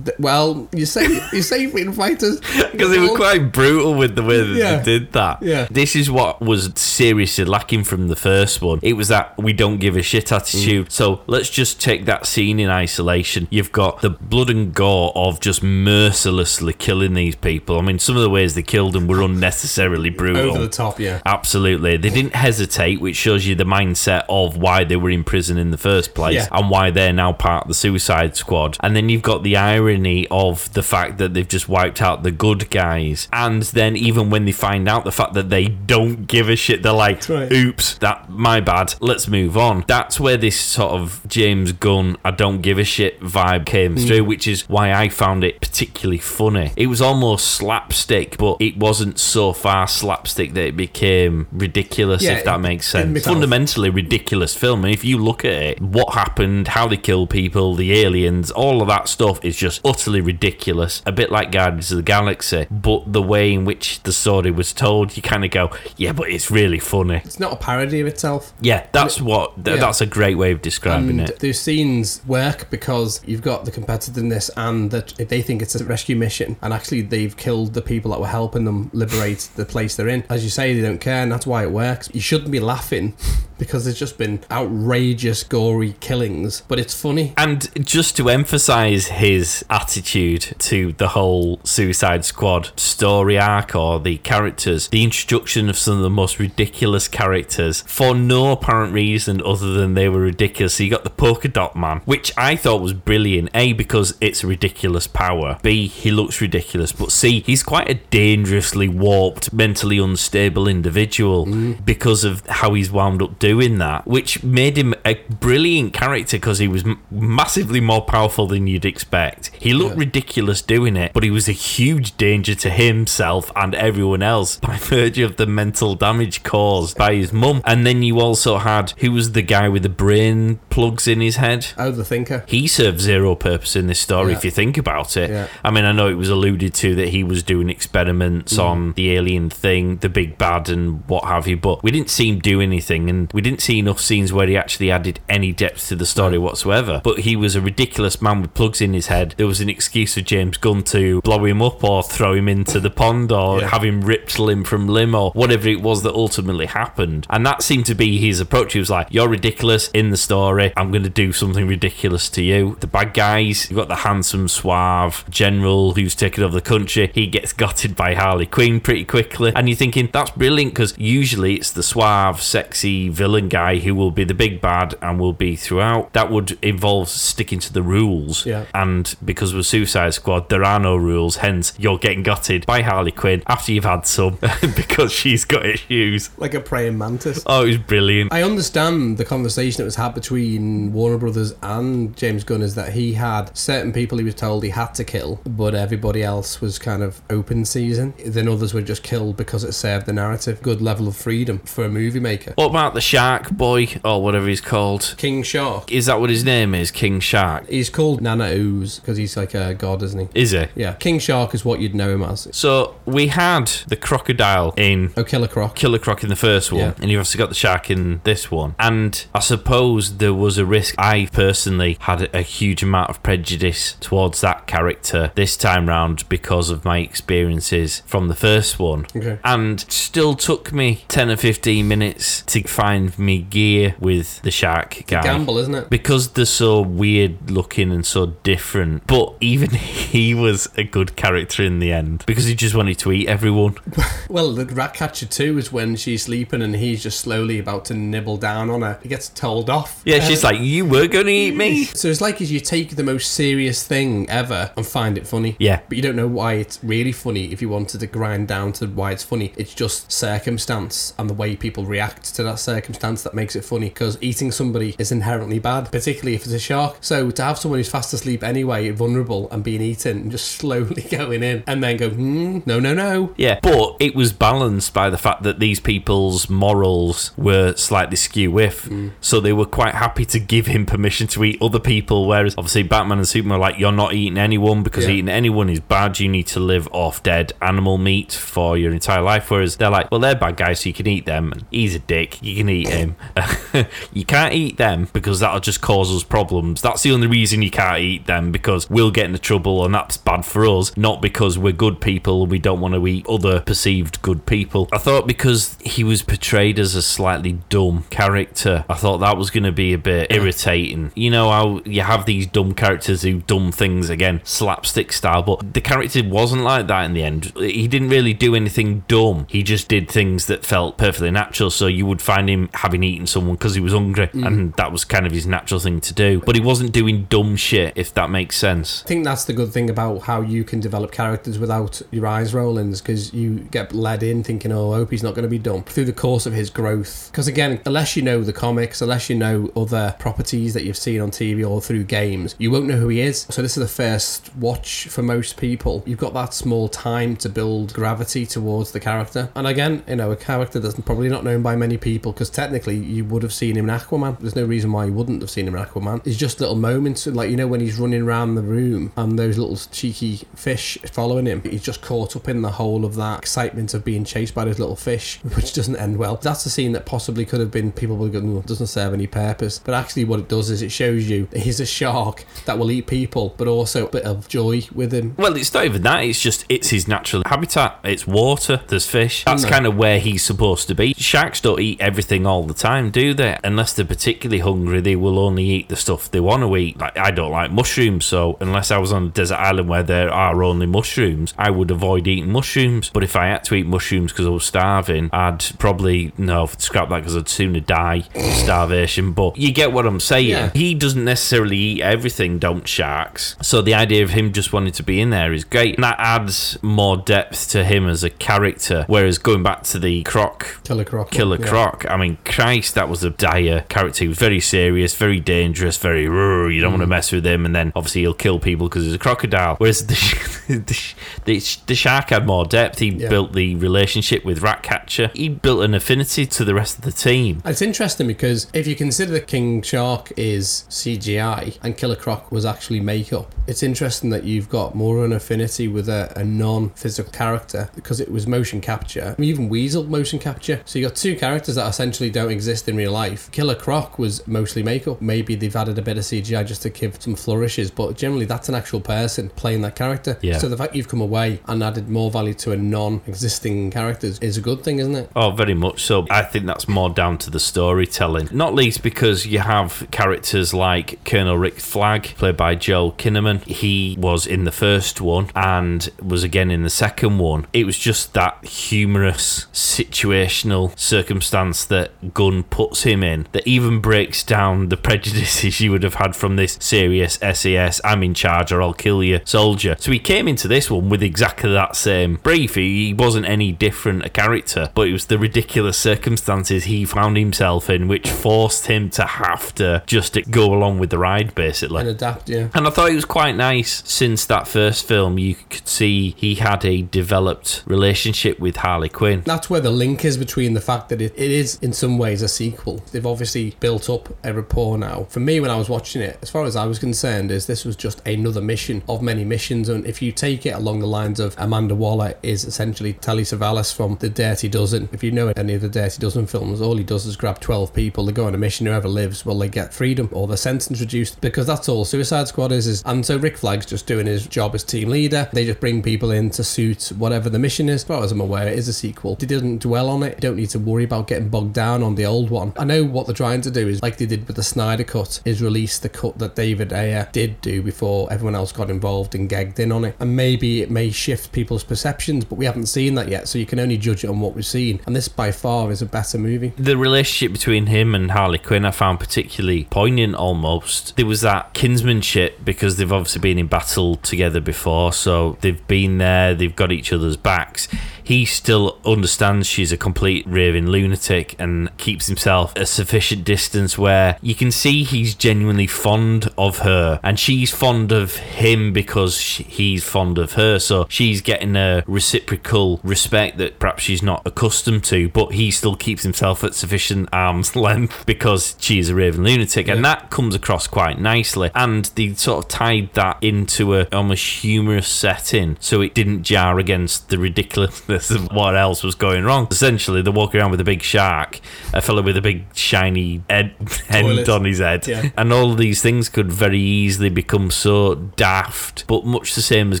Well, you say <laughs> you say freedom fighters Because they were quite brutal with the way that Yeah. they did that. Yeah. This is what was seriously lacking from the first one. It was that we don't give a shit attitude. Mm. So let's just take that scene in isolation. You've got the blood and gore of just mercilessly killing these people. I mean, some of the ways they killed them were unnecessarily brutal. over the top. Yeah, Absolutely. They didn't hesitate, which shows you the mindset of why they were in prison in the first place Yeah. and why they're now part of the Suicide Squad. And then you've got the irony of the fact that they've just wiped out the good guys. And then even when they find out the fact that they don't give a shit, they're like, right. oops, that my bad. Let's move on. That's where this sort of James Gunn, I don't give a shit vibe came Hmm. through, which is why I found it particularly funny. It was almost slapstick, but it wasn't so far slapstick that it became ridiculous, if that makes It sense. Fundamentally ridiculous film. And if you look at it, what happened, how they kill people, the aliens, all of that stuff is just utterly ridiculous. A bit like Guardians of the Galaxy. But the way in which the story was told, you kind of go, yeah, but it's really funny. It's not a parody of itself. Yeah, that's what. Th- Yeah. That's a great way of describing And it. those scenes work because you've got the competitiveness and that if they think it's a rescue mission and actually they've killed the people that were helping them liberate the place they're in. As you say, they don't care and that's why it works. You shouldn't be laughing <laughs> because there's just been outrageous, gory killings, but it's funny. And just to emphasize his attitude to the whole Suicide Squad story arc or the characters, the introduction of some of the most ridiculous characters for no apparent reason other than they were ridiculous. So you got the polka dot man, which I thought was brilliant. A, because it's a ridiculous power. B, he looks ridiculous. But C, he's quite a dangerously warped, mentally unstable individual mm. because of how he's wound up doing that, which made him a brilliant character because he was m- massively more powerful than you'd expect. He looked Yeah. ridiculous doing it, but he was a huge danger to himself and everyone else <laughs> by virtue of the mental damage caused by his mum. And then you also had who was the guy with the brain plugs in his head? Oh, the thinker. he served zero purpose in this story Yeah. if you think about it. Yeah. I mean, I know it was alluded to that he was doing experiments Mm. on the alien thing, the big bad, and what have you, but we didn't see him do anything, and we didn't see enough scenes where he actually added any depth to the story whatsoever. But he was a ridiculous man with plugs in his head. There was an excuse for James Gunn to blow him up or throw him into the pond or Yeah. have him ripped limb from limb or whatever it was that ultimately happened. And that seemed to be his approach. He was like, You're ridiculous in the story. I'm going to do something ridiculous to you. The bad guys, you've got the handsome, suave general who's taken over the country. He gets <laughs> gutted by Harley Quinn pretty quickly. And you're thinking, That's brilliant because usually it's the suave, sexy villain guy who will be the big bad and will be throughout. That would involve sticking to the rules. Yeah. And because with Suicide Squad, there are no rules, hence you're getting gutted by Harley Quinn after you've had some <laughs> because she's got issues. Like a praying mantis. Oh, it was brilliant. I understand the conversation that was had between Warner Brothers and James Gunn is that he had certain people he was told he had to kill, but everybody else was kind of open season. Then others were just killed because it served the narrative. Good level of freedom for a movie maker. What about the Shark Boy or whatever he's called? King Shark. Is that what his name is? King Shark? He's called Nana Ooze because he's like a god, isn't he? Is he? Yeah, King Shark is what you'd know him as. So we had the crocodile in Oh, Killer Croc. Killer Croc in the first one, Yeah. and you've also got the shark in this one. And I suppose there was a risk. I personally had a huge amount of prejudice towards that character this time round because of my experiences from the first one. Okay. And still took me 10 or 15 minutes to find me gear with the shark guy. Gamble, isn't it? Because they're so weird looking and so different. But even <laughs> he was a good character in the end because he just wanted to eat everyone. <laughs> Well, the Ratcatcher 2 is when she's sleeping and he's just slowly about to nibble down on her. He gets told off. Yeah, she's like, You were going to eat me. <laughs> So it's like as you take the most serious thing ever and find it funny. Yeah. But you don't know why it's really funny if you wanted to grind down to why it's funny. It's just circumstance and the way people react to that circumstance that makes it funny because eating somebody is inherently bad, particularly if it's a shark. So to have someone who's fast asleep anyway, vulnerable and being eaten and just <laughs> slowly going in and then go, hmm, no, no, no. Yeah, but it was balanced by the fact that these people's morals were slightly skew with, so they were quite happy to give him permission to eat other people. Whereas obviously Batman and Superman are like, "You're not eating anyone because Yeah. eating anyone is bad. You need to live off dead animal meat for your entire life." Whereas they're like, "Well, they're bad guys, so you can eat them. And he's a dick. You can eat him. <laughs> you can't eat them because that'll just cause us problems. That's the only reason you can't eat them because we'll get into trouble and that's bad for us, not because we're good people and we don't want to eat other perceived good people. I thought because he was portrayed as a slightly dumb character, I thought that was going to be a bit irritating. You know how you have these dumb characters who do dumb things again, slapstick style, but the character wasn't like that in the end. He didn't really do anything dumb. He just did things that felt perfectly natural. So you would find him having eaten someone because he was hungry, mm. and that was kind of his natural thing to do. But he wasn't doing dumb shit, if that makes sense. I think that's the good thing about how you can develop characters without your eyes rolling, because you get led in thinking, "Oh, I hope he's not going to be dumb." Through the course of his growth, because again, unless you know the comics, unless you know other properties that you've seen on TV or through games, you won't know who he is. So this is the first watch for most people. You've got that small time to build gravity towards the character, and again, you know, a character that's probably not known by many many people because technically you would have seen him in Aquaman. There's no reason why you wouldn't have seen him in Aquaman. It's just little moments, like you know when he's running around the room and those little cheeky fish following him. He's just caught up in the whole of that excitement of being chased by those little fish, <laughs> which doesn't end well. That's a scene that possibly could have been people would go, "No, it doesn't serve any purpose. But actually, what it does is it shows you he's a shark that will eat people, but also a bit of joy with him. Well, it's not even that. It's just it's his natural habitat. It's water. There's fish. That's kind of where he's supposed to be. Sharks don't eat everything all the time, do they? Unless they're particularly hungry, they will only eat the stuff they want to eat. Like I don't like mushrooms, so unless I was on a desert island where there are only mushrooms, I would avoid eating mushrooms. But if I had to eat mushrooms because I was starving, I'd probably no scrap that because I'd sooner die of starvation. But you get what I'm saying. Yeah. He doesn't necessarily eat everything, don't sharks? So the idea of him just wanting to be in there is great. And that adds more depth to him as a character. Whereas going back to the Croc Killer Croc. Killer yeah. Croc. I mean, Christ, that was a dire character. He was very serious, very dangerous, very. You don't Mm. want to mess with him, and then obviously he'll kill people because he's a crocodile. Whereas the <laughs> the, the, the shark had more depth. He Yeah. built the relationship with Ratcatcher. He built an affinity to the rest of the team. It's interesting because if you consider that King Shark is CGI and Killer Croc was actually makeup, it's interesting that you've got more of an affinity with a, a non-physical character because it was motion capture. I mean, even Weasel motion capture. So you got two characters that essentially don't exist in real life. Killer Croc was mostly makeup. Maybe they've added a bit of CGI just to give some flourishes, but generally that's an actual person playing that character. Yeah. So the fact you've come away and added more value to a non-existing character is a good thing, isn't it? Oh, very much so. I think that's more down to the storytelling. Not least because you have characters like Colonel Rick Flag, played by Joel Kinnaman. He was in the first one and was again in the second one. It was just that humorous situational circumstance that Gunn puts him in that even breaks down the prejudices <laughs> you would have had from this serious SAS, I'm in charge or I'll kill you soldier. So he came into this one with exactly that same brief. He wasn't any different a character, but it was the ridiculous circumstances he found himself in which forced him to have to just go along with the ride, basically. And adapt, yeah. And I thought it was quite nice since that first film. You could see he had a developed relationship with Harley Quinn. That's where the link is between the fact that it, is in some ways a sequel. They've obviously built up a rapport now. For me, when I was watching it, as far as I was concerned, is this was just another mission of many missions. And if you take it along the lines of Amanda Waller is essentially Telly Savalas from The Dirty Dozen. If you know any of the Dirty Dozen films, all he does is grab 12 people, they go on a mission, whoever lives, well, they get freedom or their sentence reduced because that's all Suicide Squad is. is and so Rick Flag's just doing his job as team leader. They just bring people in to suit whatever the mission is. As far as I'm aware, it is a sequel. They didn't dwell on it. You don't need to worry about getting bogged down on the old one. I know what they're trying to do is like they did with the Snyder cut, is release the cut that David Ayer did do before everyone else got involved and gagged in on it. And maybe it may shift people's perceptions, but we haven't seen that yet, so you can only judge it on what we've seen. And this by far is a better movie. The relationship between him and Harley Quinn I found particularly poignant almost. There was that kinsmanship because they've obviously been in battle together before, so they've been there, they've got each other's backs. He still understands she's a complete raving lunatic and keeps himself a sufficient distance where you can see he's genuinely fond of her and she's fond of him because sh- he's fond of her. So she's getting a reciprocal respect that perhaps she's not accustomed to, but he still keeps himself at sufficient arm's <laughs> length because she's a raving lunatic. And that comes across quite nicely. And they sort of tied that into a almost humorous setting so it didn't jar against the ridiculousness <laughs> of what else was going wrong. Essentially, they're walking around with a big shark, a fella with a big shiny head, <laughs> end on his head, Yeah. and all these things could very easily become so daft, but much the same as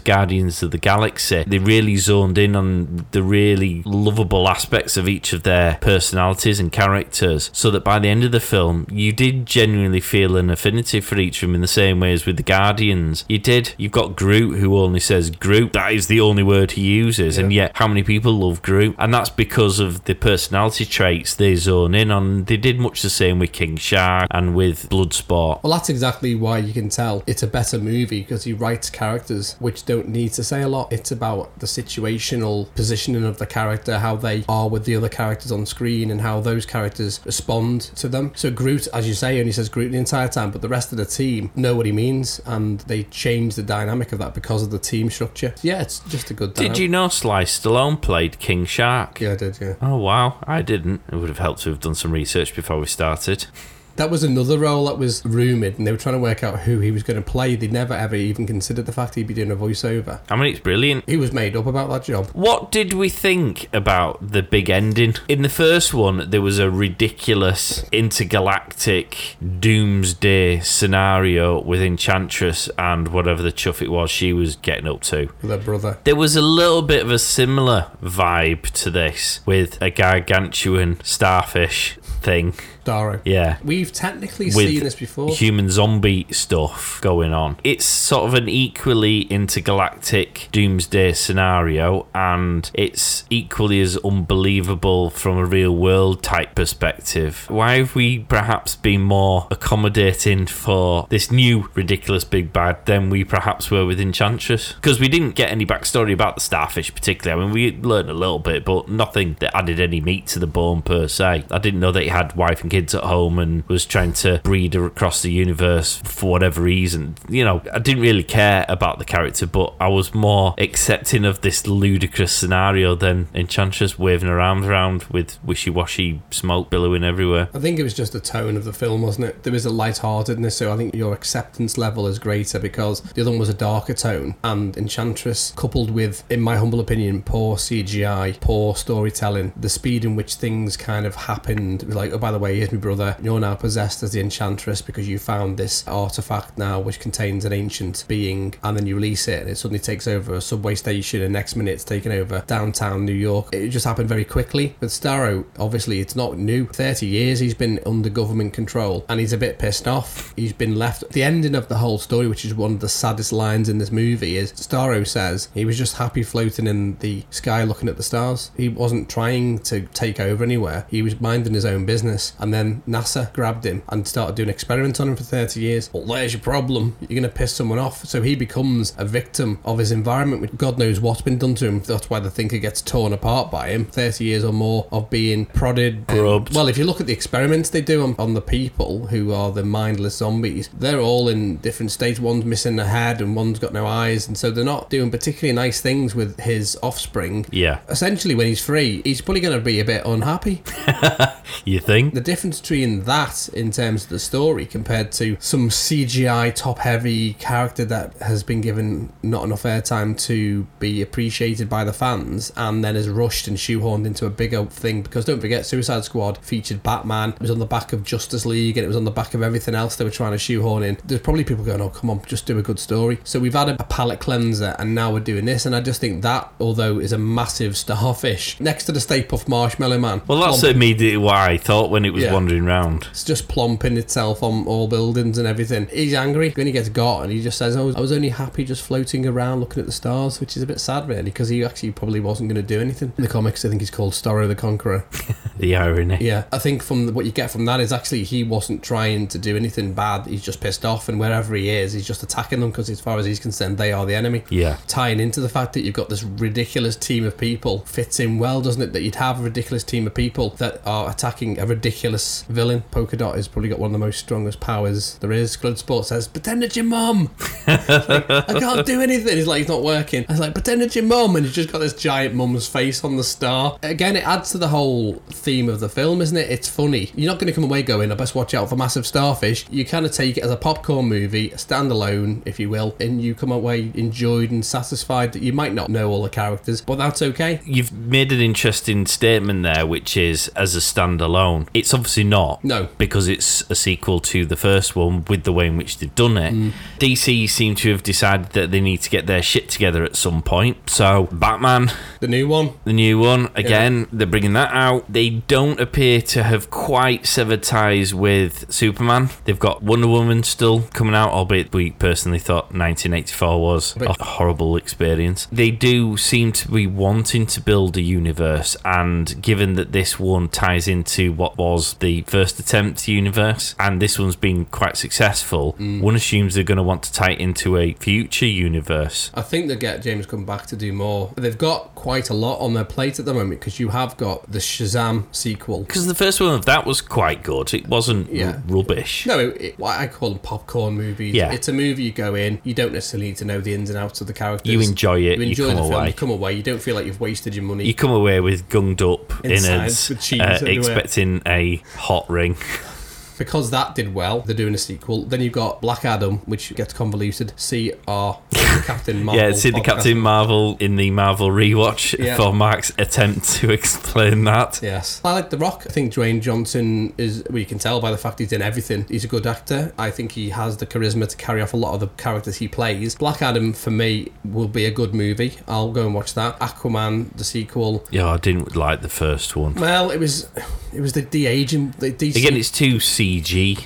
Guardians of the Galaxy. They really zoned in on the really lovable aspects of each of their personalities and characters, so that by the end of the film, you did genuinely feel an affinity for each of them in the same way as with the Guardians. You did. You've got Groot, who only says Groot. That is the only word he uses, and yet how many people love Groot? And that's because of the personality traits they zone in on. They did much the same with King Shark and with Bloodsport. Well, that's exactly why you can tell it's a better movie because he writes characters which don't need to say a lot. It's about the situational positioning of the character, how they are with the other characters on screen, and how those characters respond to them. So Groot, as you say, only says Groot the entire time, but the rest of the team know what he means, and they change the dynamic of that because of the team structure. Yeah, it's just a good. Did you know Sly Stallone Stone played King Shark. Yeah, I did. Yeah. Oh wow, I didn't. It would have helped to have done some research before we started. That was another role that was rumoured, and they were trying to work out who he was going to play. They never ever even considered the fact he'd be doing a voiceover. I mean, it's brilliant. He was made up about that job. What did we think about the big ending? In the first one, there was a ridiculous intergalactic doomsday scenario with Enchantress and whatever the chuff it was she was getting up to. With their brother. There was a little bit of a similar vibe to this with a gargantuan starfish thing. Starro. Yeah. We've technically With seen this before. human zombie stuff going on. It's sort of an equally intergalactic doomsday scenario, and it's equally as unbelievable from a real world type perspective. Why have we perhaps been more accommodating for this new ridiculous big bad than we perhaps were with Enchantress? Because we didn't get any backstory about the starfish, particularly. I mean, we learned a little bit, but nothing that added any meat to the bone per se. I didn't know that he had wife and kids at home and was trying to breed across the universe for whatever reason. You know, I didn't really care about the character, but I was more accepting of this ludicrous scenario than Enchantress waving her arms around with wishy washy smoke billowing everywhere. I think it was just the tone of the film, wasn't it? There was a light-heartedness, so I think your acceptance level is greater because the other one was a darker tone. And Enchantress, coupled with, in my humble opinion, poor CGI, poor storytelling, the speed in which things kind of happened, like, oh, by the way, here's my brother, you're now possessed as the Enchantress because you found this artifact now which contains an ancient being, and then you release it, and it suddenly takes over a subway station, and next minute it's taken over downtown New York. It just happened very quickly. With Starro, obviously, it's not new. 30 years he's been under government control, and he's a bit pissed off. He's been left. The ending of the whole story, which is one of the saddest lines in this movie, is Starro says he was just happy floating in the sky looking at the stars. He wasn't trying to take over anywhere, he was minding his own business, and then NASA grabbed him and started doing experiments on him for 30 years. Well, there's your problem. You're going to piss someone off. So he becomes a victim of his environment. which God knows what's been done to him. That's why the thinker gets torn apart by him. 30 years or more of being prodded. Grubbed. Well, if you look at the experiments they do on, on the people who are the mindless zombies, they're all in different states. One's missing a head and one's got no eyes. And so they're not doing particularly nice things with his offspring. Yeah. Essentially, when he's free, he's probably going to be a bit unhappy <laughs> You think? the difference between that in terms of the story compared to some CGI top heavy character that has been given not enough airtime to be appreciated by the fans and then is rushed and shoehorned into a bigger thing? Because don't forget Suicide Squad featured Batman. It was on the back of Justice League and it was on the back of everything else they were trying to shoehorn in. There's probably people going oh come on just do a good story. So we've had a, a palette cleanser and now we're doing this and I just think that although is a massive starfish next to the Stay Puft Marshmallow Man. Well, that's plump- immediately what I thought when it was Yeah. Wandering round. it's just plomping itself on all buildings and everything. He's angry when he gets got, and he just says, "Oh, I was only happy just floating around looking at the stars," which is a bit sad, really, because he actually probably wasn't going to do anything. In the comics, I think he's called Starro the Conqueror. <laughs> The irony. Yeah, I think from the, what you get from that is actually he wasn't trying to do anything bad. He's just pissed off, and wherever he is, he's just attacking them because, as far as he's concerned, they are the enemy. Yeah. Tying into the fact that you've got this ridiculous team of people fits in well, doesn't it? That you'd have a ridiculous team of people that are attacking a ridiculous villain. Polka Dot has probably got one of the most strongest powers there is. Bloodsport says, "Pretend it's your mum." Like, I <laughs> can't do anything. He's like, he's not working. I was like, pretend it's your mum, and he's just got this giant mum's face on the star. Again, it adds to the whole theme of the film, isn't it? It's funny. You're not going to come away going, I best watch out for massive starfish. You kind of take it as a popcorn movie, standalone, if you will, and you come away enjoyed and satisfied that you might not know all the characters, but that's okay. You've made an interesting statement there, which is as a standalone. It's obviously not. No. Because it's a sequel to the first one with the way in which they've done it. Mm. DC seem to have decided that they need to get their shit together at some point. So, Batman, The new one, the new one, again, they're bringing that out. They don't appear to have quite severed ties with Superman. They've got Wonder Woman still coming out, albeit we personally thought 1984 was But- a horrible experience. They do seem to be wanting to build a universe, and given that this one ties into what was the first attempt universe, and this one's been quite successful. One assumes they're going to want to tie it into a future universe. I think they get James Gunn back to do more. They've got quite a lot on their plate at the moment because you have got the Shazam sequel. Because the first one of that was quite good. It wasn't Yeah. r- rubbish. No, it, it- I call them popcorn movies. Yeah. It's a movie you go in, you don't necessarily need to know the ins and outs of the characters. You enjoy it, You you enjoy come the film, you come away. You don't feel like you've wasted your money. You come away with gunged up Inside innards, with uh, expecting a hot ring. Because that did well, they're doing a sequel. Then you've got Black Adam, which gets convoluted. See our Captain <laughs> Marvel. yeah, see the podcast. Captain Marvel in the Marvel rewatch Yeah. for Mark's attempt to <laughs> explain that. Yes. I like The Rock. I think Dwayne Johnson is, well, you can tell by the fact he's in everything. He's a good actor. I think he has the charisma to carry off a lot of the characters he plays. Black Adam, for me, will be a good movie. I'll go and watch that. Aquaman, the sequel. Yeah, I didn't like the first one. Well, it was it was the de aging. The DC. Again, it's too CG.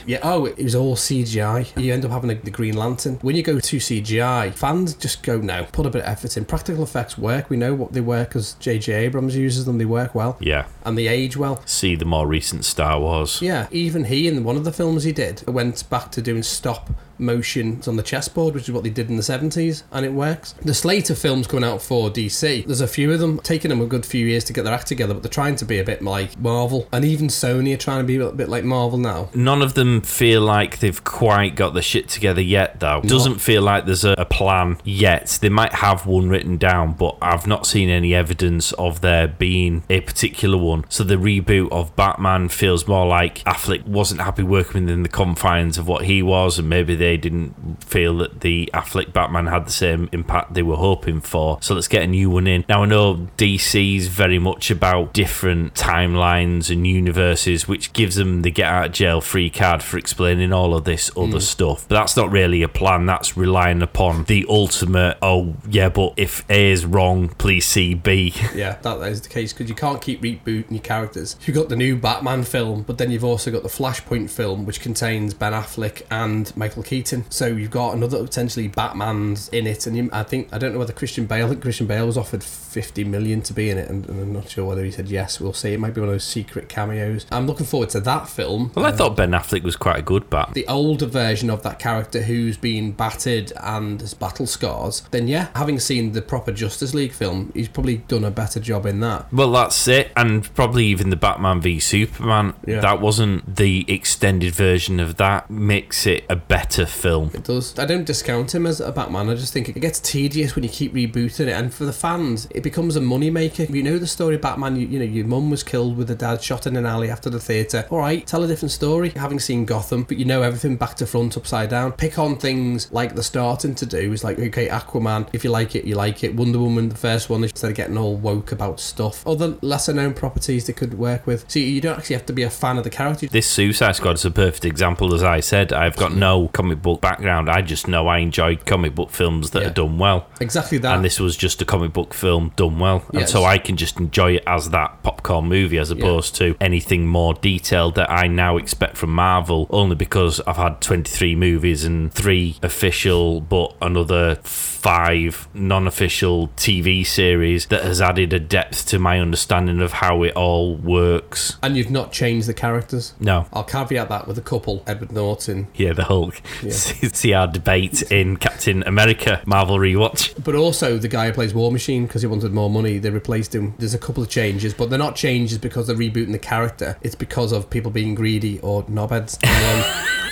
Yeah, oh, it was all CGI. You end up having a, the Green Lantern. When you go to CGI, fans just go, no, put a bit of effort in. Practical effects work. We know what they work because J.J. Abrams uses them. They work well Yeah. and they age well. See the more recent Star Wars. Yeah, even he in one of the films he did went back to doing stop motions on the chessboard, which is what they did in the 70s, and it works. The slate of films coming out for DC, there's a few of them taking them a good few years to get their act together, but they're trying to be a bit like Marvel, and even Sony are trying to be a bit like Marvel now. None of them feel like they've quite got the shit together yet, though. Doesn't feel like there's a, a plan yet. They might have one written down, but I've not seen any evidence of there being a particular one. So the reboot of Batman feels more like Affleck wasn't happy working within the confines of what he was, and maybe they didn't feel that the Affleck Batman had the same impact they were hoping for. So let's get a new one in. Now I know DC's very much about different timelines and universes, which gives them the get out of jail free card for explaining all of this other mm. stuff. But that's not really a plan. That's relying upon the ultimate. Oh yeah, but if A is wrong, please see B. <laughs> Yeah, that is the case because you can't keep rebooting your characters. You've got the new Batman film, but then you've also got the Flashpoint film, which contains Ben Affleck and Michael Keaton. So you've got another potentially Batman's in it, and you, I think I don't know whether Christian Bale. I think Christian Bale was offered fifty million to be in it, and, and I'm not sure whether he said yes. We'll see. It might be one of those secret cameos. I'm looking forward to that film. Well, I thought Ben Affleck was quite a good bat. the older version of that character who's been battered and has battle scars, then yeah, having seen the proper Justice League film, he's probably done a better job in that. Well, that's it, and probably even the Batman v Superman. Yeah. That wasn't the extended version of that. Makes it a better film. It does. I don't discount him as a Batman. I just think it gets tedious when you keep rebooting it, and for the fans, it becomes a money maker. You know the story of Batman. You, you know your mum was killed with her dad shot in an alley after the theatre. All right, tell a different story. Having seen Gotham, but you know everything back to front, upside down. Pick on things like they're starting to do. Is like okay, Aquaman. If you like it, you like it. Wonder Woman, the first one, instead of getting all woke about stuff. Other lesser known properties they could work with. See, you don't actually have to be a fan of the character. This Suicide Squad is a perfect example. As I said, I've got no comic book background. I just know I enjoy comic book films that Yeah. are done well. Exactly that. And this was just a comic book film done well. And Yes. so I can just enjoy it as that popcorn movie as opposed to anything more detailed that I now expect from Marvel, only because I've had 23 movies and three official, but another five non official TV series that has added a depth to my understanding of how it all works. and you've not changed the characters. No. I'll caveat that with a couple. Edward Norton. Yeah, the Hulk. See <laughs> our debate in Captain America Marvel rewatch. But also the guy who plays War Machine because he wanted more money. They replaced him. There's a couple of changes, but they're not changes because they're rebooting the character. It's because of people being greedy or knobheads. <laughs>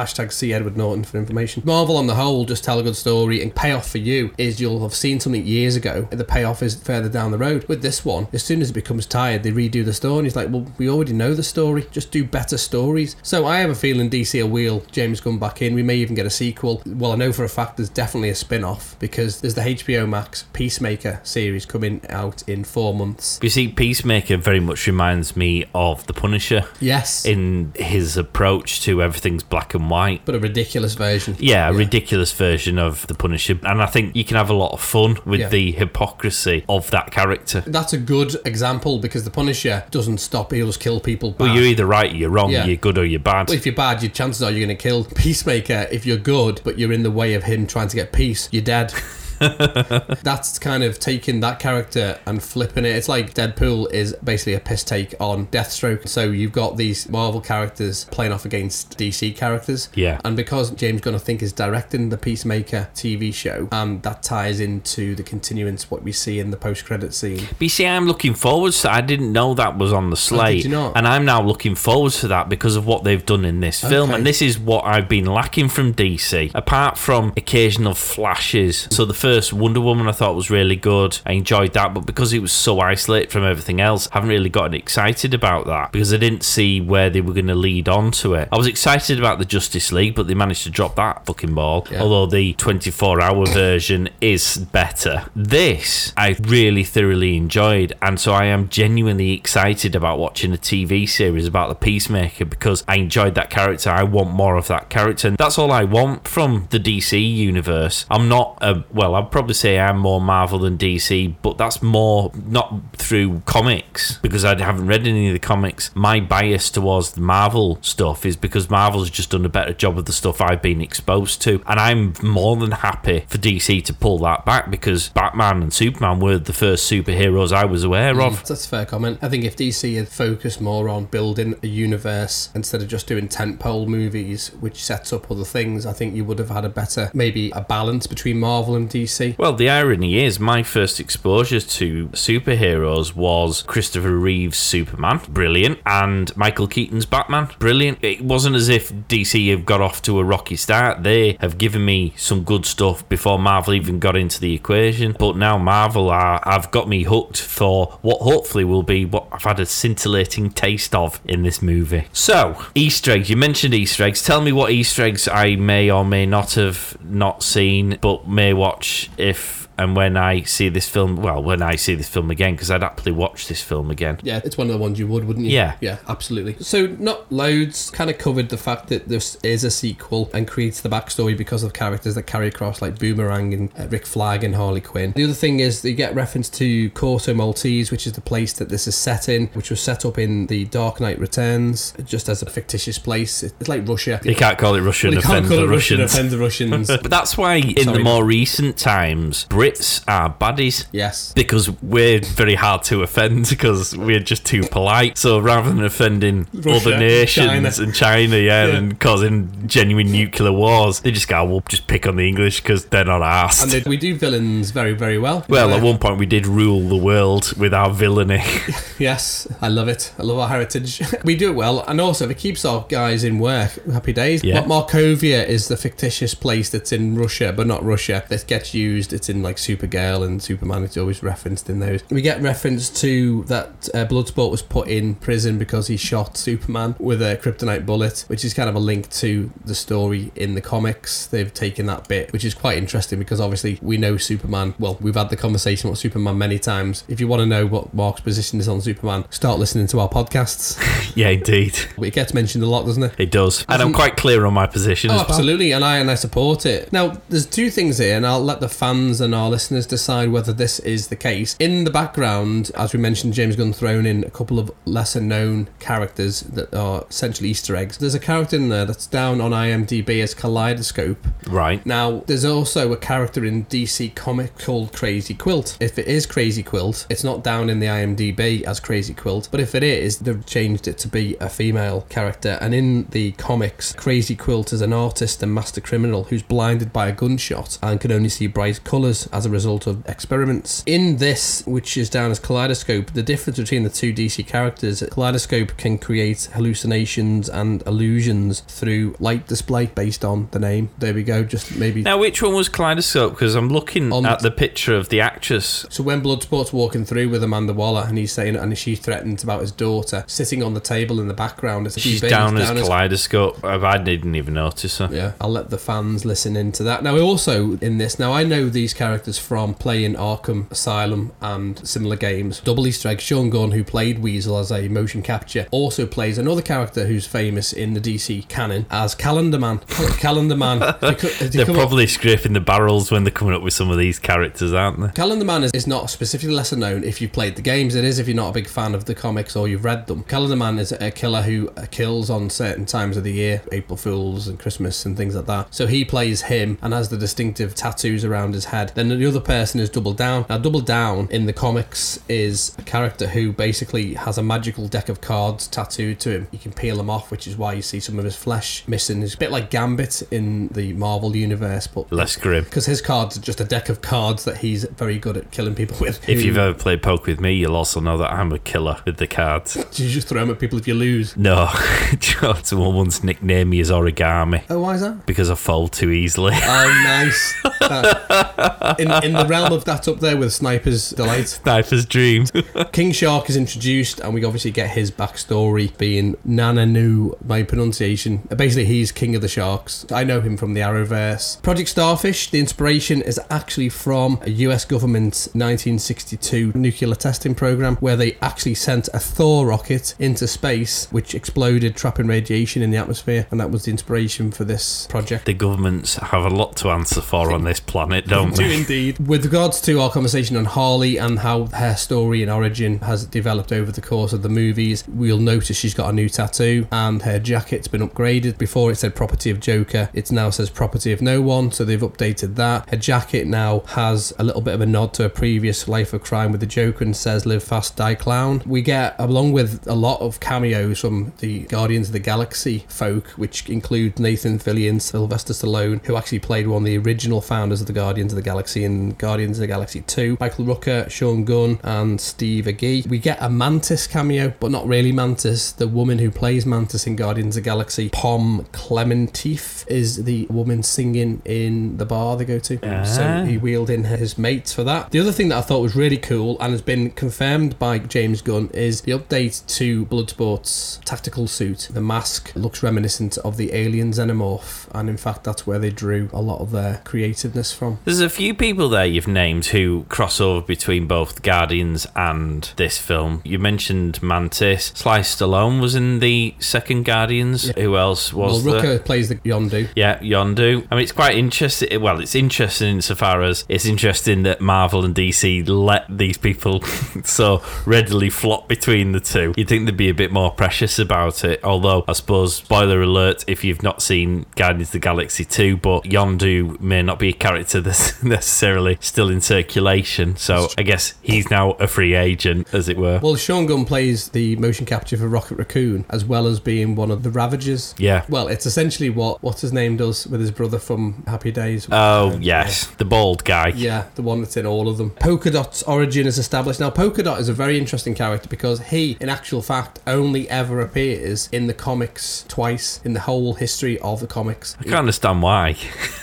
Hashtag see Edward Norton for information. Marvel on the whole just tell a good story and payoff for you is you'll have seen something years ago the payoff is further down the road. With this one, as soon as it becomes tired, they redo the story and it's like, well, we already know the story. Just do better stories. So I have a feeling DC will wheel James Gunn back in. We may even get a sequel. Well, I know for a fact there's definitely a spin-off because there's the HBO Max Peacemaker series coming out in four months. You see, Peacemaker very much reminds me of The Punisher Yes. in his approach to everything's black and white. but a ridiculous version. Yeah, a ridiculous version of The Punisher. And I think you can have a lot of fun with Yeah. the hypocrisy of that character. That's a good example because the Punisher doesn't stop; he'll just kill people. Well, you're either right or you're wrong, Yeah. you're good or you're bad. Well, if you're bad, your chances are you're going to kill <laughs> Peacemaker. If you're good, but you're in the way of him trying to get peace, you're dead. <laughs> <laughs> That's kind of taking that character and flipping it. It's like Deadpool is basically a piss take on Deathstroke. So you've got these Marvel characters playing off against DC characters. Yeah. And because James Gunn, I think, is directing the Peacemaker TV show, and that ties into the continuance what we see in the post credit scene. But you see, I'm looking forward to I didn't know that was on the oh, slate. you not? And I'm now looking forward to that because of what they've done in this film. And this is what I've been lacking from DC. Apart from occasional flashes. So the first Wonder Woman I thought was really good. I enjoyed that. But because it was so isolated from everything else, I haven't really gotten excited about that because I didn't see where they were going to lead on to it. I was excited about the Justice League, but they managed to drop that fucking ball. Yeah. Although the 24 hour version is better. This I really thoroughly enjoyed, and so I am genuinely excited about watching a TV series about the Peacemaker because I enjoyed that character. I want more of that character, and that's all I want from the DC universe. I'm not a well, I'd probably say I'm more Marvel than DC, but that's more not through comics because I haven't read any of the comics. My bias towards the Marvel stuff is because Marvel's just done a better job of the stuff I've been exposed to, and I'm more than happy for DC to pull that back because Batman and Superman were the first superheroes I was aware of. Mm, that's a fair comment. I think if DC had focused more on building a universe instead of just doing tentpole movies, which sets up other things, I think you would have had a better, maybe a balance between Marvel and DC. Well, the irony is, my first exposure to superheroes was Christopher Reeve's Superman, brilliant, and Michael Keaton's Batman, brilliant. It wasn't as if DC have got off to a rocky start. They have given me some good stuff before Marvel even got into the equation. But now Marvel are, have got me hooked for what hopefully will be what I've had a scintillating taste of in this movie. So, Easter eggs. You mentioned Easter eggs. Tell me what Easter eggs I may or may not have not seen, but may watch if and when I see this film. Well, when I see this film again, because I'd happily watch this film again. Yeah, it's one of the ones you would, wouldn't you? Yeah. Yeah, absolutely. So, not loads, kind of covered the fact that this is a sequel and creates the backstory because of characters that carry across, like Boomerang and uh, Rick Flag and Harley Quinn. The other thing is you get reference to Corto Maltese, which is the place that this is set in, which was set up in the Dark Knight Returns, just as a fictitious place. It's like Russia. You can't call it Russia Well, you can't offend call the it Russia and Russians. offend the Russians. <laughs> But that's why in Sorry. the more recent times, Brits are baddies. yes. Because we're very hard to offend <laughs> because we're just too polite. So rather than offending Russia, other nations China. and China, yeah, Yeah. and causing genuine nuclear wars, they just go, we'll just pick on the English because they're not asked. And they, we do villains very, very well. well, at one point we did rule the world with our villainy. <laughs> Yes, I love it. I love our heritage. <laughs> we do it well, and also if it keeps our guys in work, happy days. Yeah. Mar- Markovia is the fictitious place that's in Russia, but not Russia. That gets used. It's in like Supergirl and Superman. It's always referenced in those. We get reference to that uh, Bloodsport was put in prison because he shot Superman with a kryptonite bullet, which is kind of a link to the story in the comics. They've taken that bit, which is quite interesting because obviously we know Superman. Well, we've had the conversation about Superman many times. If you want to know what Mark's position is on Superman, start listening to our podcasts. <laughs> yeah, indeed. it gets mentioned a lot, doesn't it? It does. And I'm quite clear on my position Oh, as well. absolutely, and I and I support it. Now, there's two things here, and I'll let the fans and our listeners decide whether this is the case. In the background, as we mentioned, James Gunn thrown in a couple of lesser known characters that are essentially Easter eggs. There's a character in there that's down on IMDb as Kaleidoscope. Right. Now, there's also a character in DC Comic called Crazy Quilt. If it is Crazy Quilt, it's not down in the IMDb as Crazy Quilt, but if it is, they've changed it to be a female character. And in the comics, Crazy Quilt is an artist and master criminal who's blinded by a gunshot and can only see bright colours as a result of experiments. In this, which is down as Kaleidoscope, the difference between the two DC characters, Kaleidoscope can create hallucinations and illusions through light display based on the name. There we go, just maybe. Now, which one was Kaleidoscope? Because I'm looking On- at the picture of the actress. So when Bloodsport's walking through with Amanda Waller and he's saying, and she threatens about his daughter sitting on the table in the background. She's baby's down as Kaleidoscope. I didn't even notice her. Yeah, I'll let the fans listen into that. Now, also in this, now I know these characters from playing Arkham Asylum and similar games. Double Easter egg, Sean Gunn, who played Weasel as a motion capture, also plays another character who's famous in the DC canon as Calendar Man. <laughs> Calendar Man. <laughs> They co- they They're come up- probably scraping the barrels when they're coming up with some of these characters, aren't they? Calendar Man is, is not specifically lesser known if you've played the games. It is if you're not a big fan of the comics or you've read them. Calendar Man is a killer who kills on certain times of the year, April Fools and Christmas and things like that. So he plays him and has the distinctive tattoos around his head. Then then the other person is Double Down. Now, Double Down in the comics is a character who basically has a magical deck of cards tattooed to him. You can peel them off, which is why you see some of his flesh missing. It's a bit like Gambit in the Marvel universe, but Less grim. because his cards are just a deck of cards that he's very good at killing people with. If you've ever played poke with me, you'll also know that I'm a killer with the cards. Do <laughs> you just throw them at people if you lose. No, <laughs> someone once nicknamed me as origami Oh, why is that? because I fold too easily. Oh, nice. <laughs> Uh, in, in the realm of that up there with Sniper's Delight, <laughs> Sniper's dream. <laughs> King Shark is introduced, and we obviously get his backstory being Nananu, my pronunciation. Basically, he's king of the sharks. I know him from the Arrowverse. Project Starfish, the inspiration is actually from a US government 1962 nuclear testing program where they actually sent a Thor rocket into space, which exploded, trapping radiation in the atmosphere, and that was the inspiration for this project. the governments have a lot to answer for on this planet, don't <laughs> do they? Indeed. With regards to our conversation on Harley and how her story and origin has developed over the course of the movies, we'll notice she's got a new tattoo and her jacket's been upgraded. Before it said property of Joker, it now says property of no one, so they've updated that. Her jacket now has a little bit of a nod to a previous Life of Crime with the Joker and says live fast, die clown. We get, along with a lot of cameos from the Guardians of the Galaxy folk, which include Nathan Fillion, Sylvester Stallone, who actually played one of the original founders of the Guardians of the Galaxy in Guardians of the Galaxy 2, Michael Rooker, Sean Gunn, and Steve Agee. We get a Mantis cameo, but not really Mantis. The woman who plays Mantis in Guardians of the Galaxy, Pom Klementieff, is the woman singing in the bar they go to. Ah. So he wheeled in his mates for that. The other thing that I thought was really cool and has been confirmed by James Gunn is the update to Bloodsport's tactical suit. The mask looks reminiscent of the alien xenomorph, and in fact, that's where they drew a lot of their creativeness from. There's a few people there you've named who cross over between both Guardians and this film. You mentioned Mantis. Sly Stallone was in the second Guardians. Who else was well, Rooker plays the Yondu. Yeah, Yondu. I mean, it's quite interesting. Well, it's interesting insofar as it's interesting that Marvel and DC let these people <laughs> so readily flop between the two. You'd think they'd be a bit more precious about it. Although, I suppose, spoiler alert if you've not seen Guardians of the Galaxy 2, but Yondu may not be a character <laughs> that's necessarily still in circulation. So I guess he's now a free agent, as it were. Well, Sean Gunn plays the motion capture for Rocket Raccoon, as well as being one of the Ravagers. Yeah. Well, it's essentially what what's his name does with his brother from Happy Days. Oh, yes. The bald guy. Yeah, the one that's in all of them. Polka Dot's origin is established. Now, Polka Dot is a very interesting character because he, in actual fact, only ever appears in the comics twice in the whole history of the comics. I can't understand why.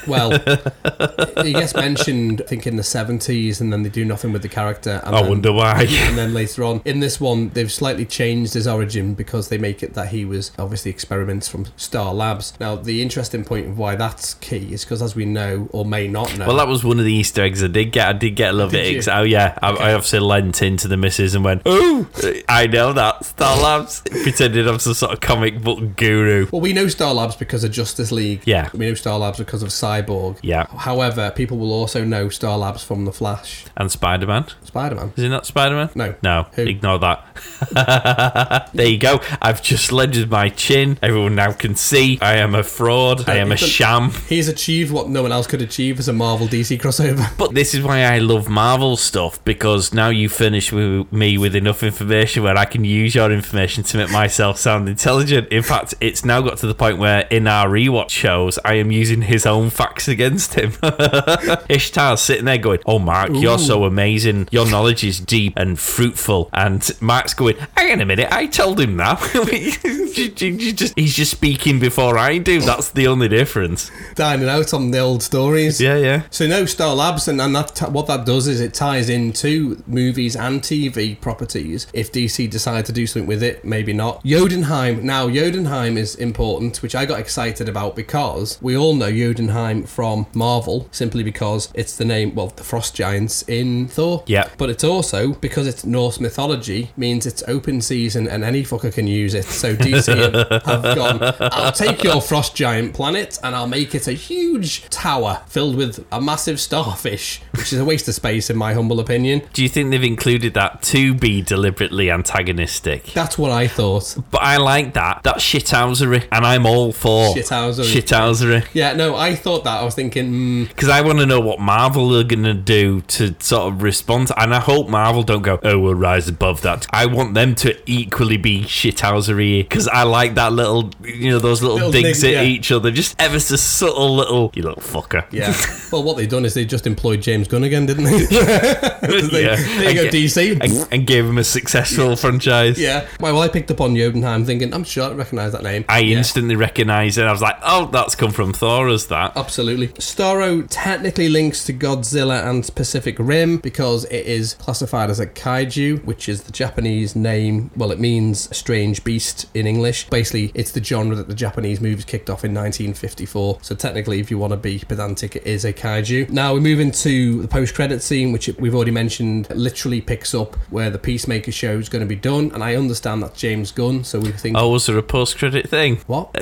Well, <laughs> he gets mentioned, I think, in the 70s, and then they do nothing with the character. And I then- wonder why. <laughs> and then later on in this one they've slightly changed his origin because they make it that he was obviously experiments from star labs now the interesting point of why that's key is because as we know or may not know Well, that was one of the Easter eggs I did get. I did get a little Did bit. Oh yeah, I, I obviously lent into the missus and went, "Oh, I know that Star Labs." <laughs> Pretended I'm some sort of comic book guru. well we know star labs because of justice league Yeah. we know star labs because of cyborg Yeah, however people will also know star labs from the flash and Spider Man. spider-man Is he not Spider Man? No. no. Who? Ignore that. <laughs> there you go. I've just lended my chin. Everyone now can see I am a fraud. I uh, am a sham. he's achieved what no one else could achieve as a marvel dc crossover <laughs> But this is why I love Marvel stuff because now you furnish with me with enough information where I can use your information to make myself sound intelligent. In fact, it's now got to the point where in our rewatch shows, I am using his own facts against him. <laughs> Sitting there going, "Oh, Mark, you're so amazing. Your knowledge is deep and fruitful." And Mark's going, "Hang on a minute, I told him that. <laughs> He's just speaking before I do. That's the only difference." dining out on the old stories Yeah, yeah. So no Star Labs, and, and that what that does is it ties into movies and TV properties. If DC decide to do something with it, maybe not. Jotunheim. Now Jotunheim is important, which I got excited about because we all know Jotunheim from Marvel, simply because it's the name, well, the Frost Giants in Thor. Yeah. But it's also because it's Norse mythology means it's open season and any fucker can use it. So DC <laughs> have gone. I'll take your frost giant planet and I'll make it a huge tower filled with a massive starfish, which is a waste of space in my humble opinion. Do you think they've included that to be deliberately antagonistic? That's what I thought. But I like that. That's shithousery, and I'm all for Shithousery. Shithousery. Yeah, no, I thought that. I was thinking, mm, Because I want to know what Marvel are gonna do to sort of respond. And I hope Marvel don't go, oh, we'll rise above that. I want them to equally be shithousery because I like that little, you know, those little, Little digs dig, at yeah. each other, just ever so subtle little, you little fucker. Yeah. <laughs> well, what they've done is they just employed James Gunn again, didn't they? <laughs> They- <laughs> Yeah. There you go, And- DC. And, and gave him a successful franchise. yeah. Well, I picked up on Jotunheim thinking, I'm sure I recognise that name. I Yeah. instantly recognised it. I was like, oh, that's come from Thor is that. Absolutely. Starro technically links to Godzilla and Pacific Rim because it is classified as a kaiju, which is the Japanese name. Well, it means strange beast in English. Basically, it's the genre that the Japanese movies kicked off in 1954. So technically, if you want to be pedantic, it is a kaiju. Now we move into the post-credit scene, which we've already mentioned, literally picks up where the Peacemaker show is going to be done. And I understand that's James Gunn, so we think, Oh, was there a post credit thing? what?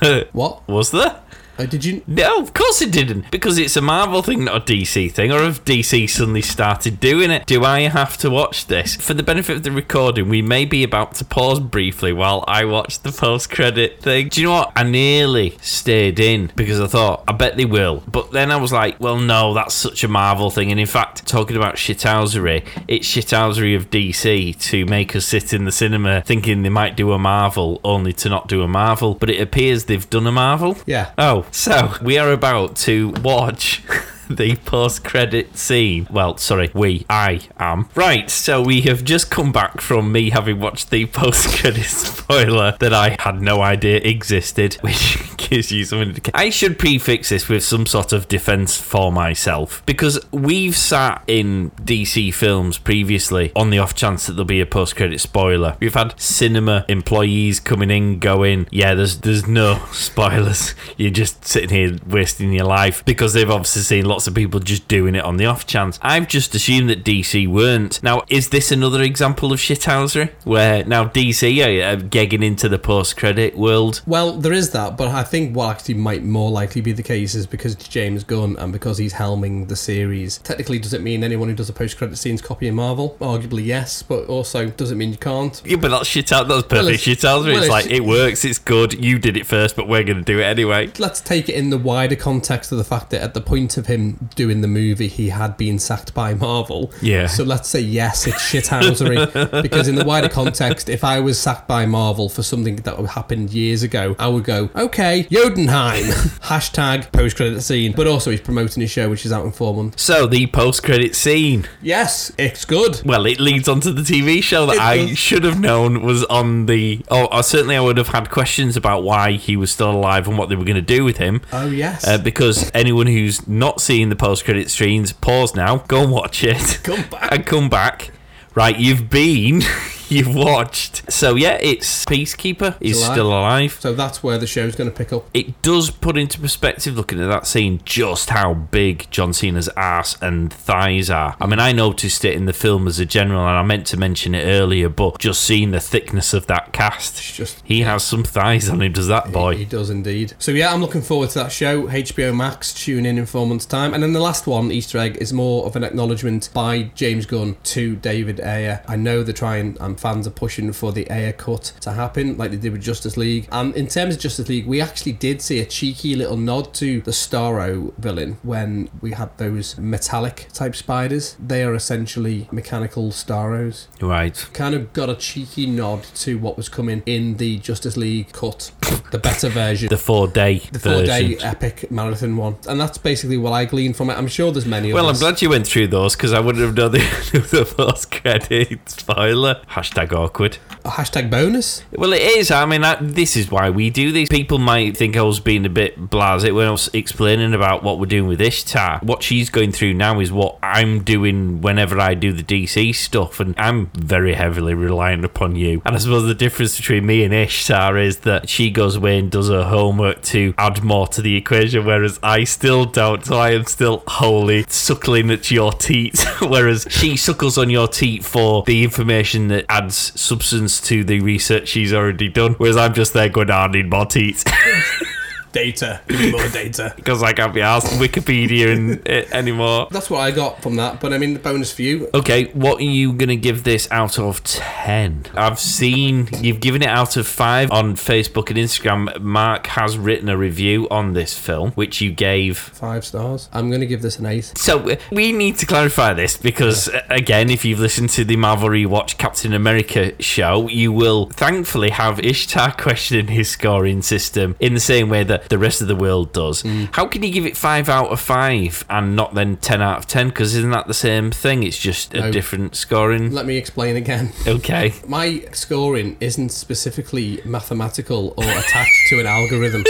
<laughs> What? was there? Uh, did you? No, of course it didn't. Because it's a Marvel thing, not a DC thing. Or if DC suddenly started doing it, do I have to watch this? For the benefit of the recording, we may be about to pause briefly while I watch the post credit thing. Do you know what? I nearly stayed in because I thought, I bet they will. But then I was like, well, no, that's such a Marvel thing. And in fact, talking about shithousery, it's shithousery of DC to make us sit in the cinema thinking they might do a Marvel, only to not do a Marvel. But it appears they've done a Marvel. Yeah. Oh, so we are about to watch <laughs> <laughs> the post credit scene. Well, sorry, we, I am. Right, so we have just come back from me having watched the post credit <laughs> spoiler that I had no idea existed, <laughs> which gives you some indication. I should prefix this with some sort of defense for myself because we've sat in DC films previously on the off chance that there'll be a post credit spoiler. We've had cinema employees coming in going, yeah, there's there's no spoilers. You're just sitting here wasting your life because they've obviously seen lots of people just doing it on the off chance. I've just assumed that DC weren't. Now, is this another example of shithousery where now DC are, gegging into the post credit world? Well, there is that, but I think what actually might more likely be the case is because it's James Gunn and because he's helming the series. Technically, does it mean anyone who does a post-credit scene's copying Marvel? Arguably, yes, but also does it mean you can't? Yeah, but that's shit out. That's perfect Well, it's- shit out. Well, it's- like it works. It's good. You did it first, but we're going to do it anyway. Let's take it in the wider context of the fact that at the point of him doing the movie, he had been sacked by Marvel. Yeah. So let's say yes, it's shithousery. <laughs> because in the wider context, if I was sacked by Marvel for something that happened years ago, I would go, okay, Jotunheim <laughs> Hashtag post-credit scene. But also he's promoting his show, which is out in four months. So the post-credit scene. Yes, it's good. Well, it leads on to the TV show that It I does. should have known was on the. Oh, uh, certainly I would have had questions about why he was still alive and what they were going to do with him. Oh, yes. Uh, because anyone who's not seen the post-credit scenes, pause now, go and watch it, Come back. and come back. Right, you've been, <laughs> you've watched. So yeah, it's Peacekeeper. He's alive. still alive. so that's where the show's going to pick up. it does put into perspective looking at that scene just how big John Cena's ass and thighs are. I mean, I noticed it in the film as a general, and I meant to mention it earlier, but just seeing the thickness of that cast, It's just he has some thighs on him, does that boy? He boy? does indeed. So yeah, I'm looking forward to that show. HBO Max, tune in in four months' time. And then the last one, Easter egg, is more of an acknowledgement by James Gunn to David Ayer. I know they're trying, and fans are pushing for the Ayer cut to happen, like they did with Justice League. And in terms of Justice League, we actually did see a cheeky little nod to the Starro villain when we had those metallic type spiders. They are essentially mechanical Starros Right. kind of got a cheeky nod to what was coming in the Justice League cut, the better version. The four day the four day epic marathon one. And that's basically what I gleaned from it. I'm sure there's many Well, I'm glad you went through those because I wouldn't have known the, <laughs> the post credit spoiler. Hashtag awkward. A hashtag bonus? Well, it is. I mean, I, this is why we do these. People might think I was being a bit blasé when I was explaining about what we're doing with Ishtar. What she's going through now is what I'm doing whenever I do the DC stuff, and I'm very heavily reliant upon you. And I suppose the difference between me and Ishtar is that she goes away and does her homework to add more to the equation, whereas I still don't. So I am still wholly suckling at your teat, <laughs> whereas she suckles on your teat for the information that adds substance to the research she's already done. Whereas I'm just there going, "Oh, I need more teat. <laughs> Data. Give me more data. <laughs> because I can't be asked Wikipedia and, <laughs> uh, anymore. That's what I got from that. But I mean, the bonus for you. Okay, what are you going to give this out of 10? I've seen you've given it out of 5 on Facebook and Instagram. Mark has written a review on this film, which you gave. Five stars. I'm going to give this an eight. So uh, we need to clarify this because, uh, again, if you've listened to the Marvel Rewatch Captain America show, you will thankfully have Ishtar <laughs> questioning his scoring system in the same way that the rest of the world does. How can you give it 5 out of 5 and not then 10 out of 10? Because isn't that the same thing? It's just a No. different scoring. Let me explain again. <laughs> Okay. My scoring isn't specifically mathematical or attached to an algorithm.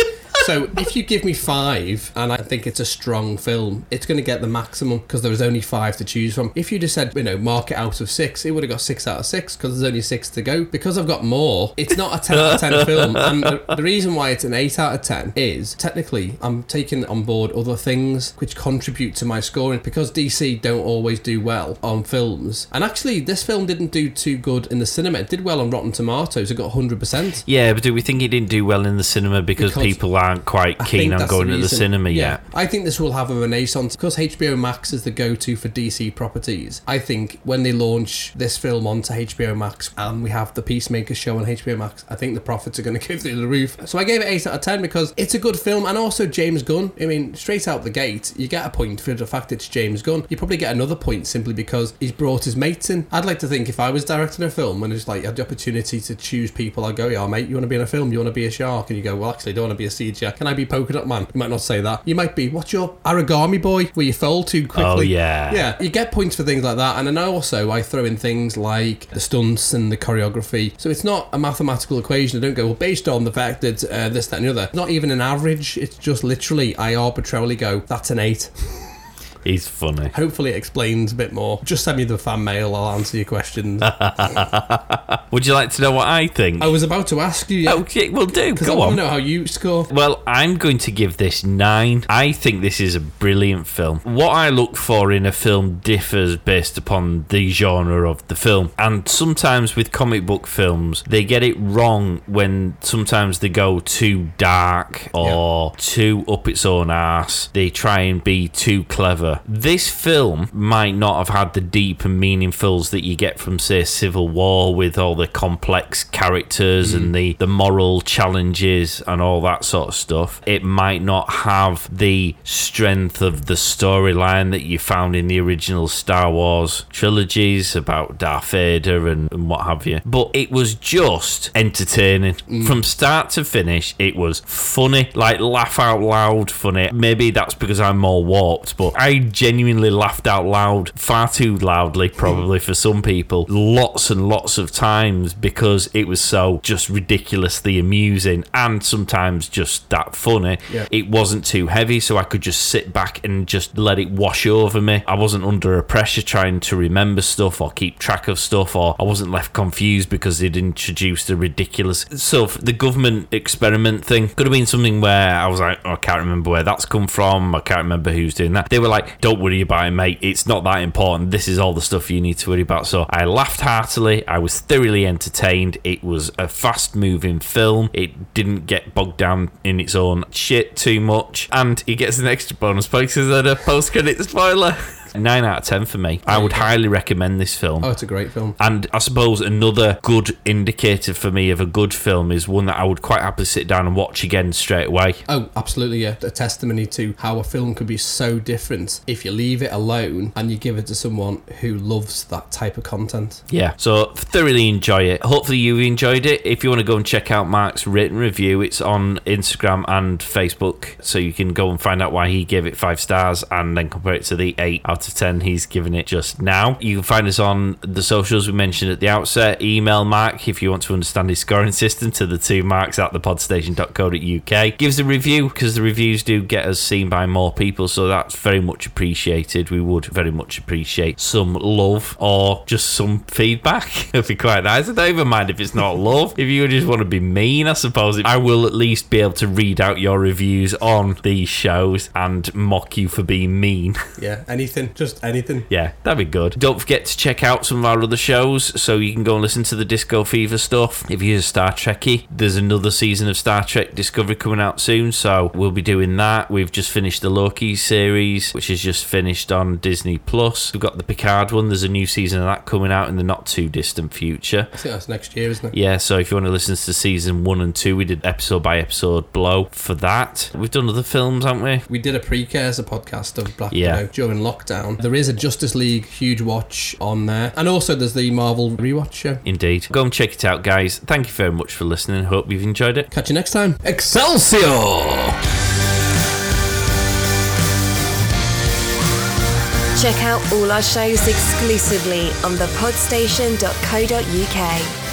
So if you give me five and I think it's a strong film, it's going to get the maximum because there was only five to choose from. If you just said, you know, mark it out of six, it would have got six out of six because there's only six to go. Because I've got more, it's not a 10 out of 10 <laughs> film. And the, the reason why it's an 8 out of 10 is technically I'm taking on board other things which contribute to my scoring because DC don't always do well on films. And actually, this film didn't do too good in the cinema. It did well on Rotten Tomatoes. It got 100%. Yeah, but do we think it didn't do well in the cinema because, Because people aren't quite keen on going to the cinema yeah. yet? I think this will have a renaissance because HBO Max is the go-to for DC properties. I think when they launch this film onto HBO Max and we have the Peacemaker show on HBO Max, I think the profits are going to go through the roof. So I gave it eight out of ten because it's a good film and also James Gunn. I mean, straight out the gate, you get a point for the fact it's James Gunn. You probably get another point simply because he's brought his mates in. I'd like to think if I was directing a film and it's like I had the opportunity to choose people, I'd go, yeah, mate, you want to be in a film? You want to be a shark? And you go, well, actually, I don't want to be a siege. Can I be polka dot man? You might not say that. You might be, what's your origami boy? Where you fold too quickly. Oh, yeah. Yeah, you get points for things like that. And then also, I throw in things like the stunts and the choreography. So it's not a mathematical equation. I don't go, well, based on the fact that uh, this, that, and the other. Not even an average. It's just literally, I arbitrarily go, that's an eight. <laughs> He's funny. Hopefully it explains a bit more. Just send me the fan mail. I'll answer your questions. <laughs> Would you like to know what I think? I was about to ask you, yeah. Okay, well, do. Because I Go want on. to know how you score. Well, I'm going to give this nine. I think this is a brilliant film. What I look for in a film differs based upon the genre of the film. And sometimes with comic book films, they get it wrong when sometimes they go too dark or too up its own ass. They try and be too clever. This film might not have had the deep and meaningfuls that you get from, say, Civil War with all the complex characters and mm. the, the moral challenges and all that sort of stuff. It might not have the strength of the storyline that you found in the original Star Wars trilogies about Darth Vader and, and what have you. But it was just entertaining. Mm. From start to finish, it was funny, like laugh out loud funny. Maybe that's because I'm more warped, but I genuinely laughed out loud, far too loudly, hmm. probably for some people, lots and lots of times because it was so just ridiculously amusing and sometimes just that funny. Yeah. It wasn't too heavy, so I could just sit back and just let it wash over me. I wasn't under a pressure trying to remember stuff or keep track of stuff, or I wasn't left confused because they'd introduced a ridiculous. So the government experiment thing could have been something where I was like, oh, I can't remember where that's come from. I can't remember who's doing that. They were like, don't worry about it, mate. It's not that important. This is all the stuff you need to worry about. So I laughed heartily. I was thoroughly entertained. It was a fast moving film. It didn't get bogged down in its own shit too much. And it gets an extra bonus point because there's a post credit spoiler. <laughs> 9 out of 10 for me. I would highly recommend this film. Oh, it's a great film. And I suppose another good indicator for me of a good film is one that I would quite happily sit down and watch again straight away. Oh, absolutely, yeah. A testimony to how a film can be so different if you leave it alone and you give it to someone who loves that type of content. Yeah, so thoroughly enjoy it. Hopefully you've enjoyed it. If you want to go and check out Mark's written review, it's on Instagram and Facebook, so you can go and find out why he gave it five stars and then compare it to the eight out of ten he's given it just now. You can find us on the socials we mentioned at the outset. Email Mark if you want to understand his scoring system to the two marks at thepodstation.co.uk. Give us a review because the reviews do get us seen by more people, so that's very much appreciated. We would very much appreciate some love or just some feedback. <laughs> It'd be quite nice. I don't even mind if it's not <laughs> love. If you just want to be mean, I suppose I will at least be able to read out your reviews on these shows and mock you for being mean. Yeah, anything. Anything, just anything. Yeah, that'd be good. Don't forget to check out some of our other shows so you can go and listen to the Disco Fever stuff. If you're a Star Trekkie, there's another season of Star Trek Discovery coming out soon, so we'll be doing that. We've just finished the Loki series, which is just finished on Disney Plus. We've got the Picard one, there's a new season of that coming out in the not too distant future. I think that's next year, isn't it? Yeah, so if you want to listen to season one and two, we did episode by episode blow for that. We've done other films, haven't we? We did a precursor podcast of Black Yeah. Widow during lockdown. There is a Justice League huge watch on there, and also there's the Marvel rewatch show. Indeed. Go and check it out, guys. Thank you very much for listening. Hope you've enjoyed it. Catch you next time. Excelsior! Check out all our shows exclusively on thepodstation.co.uk.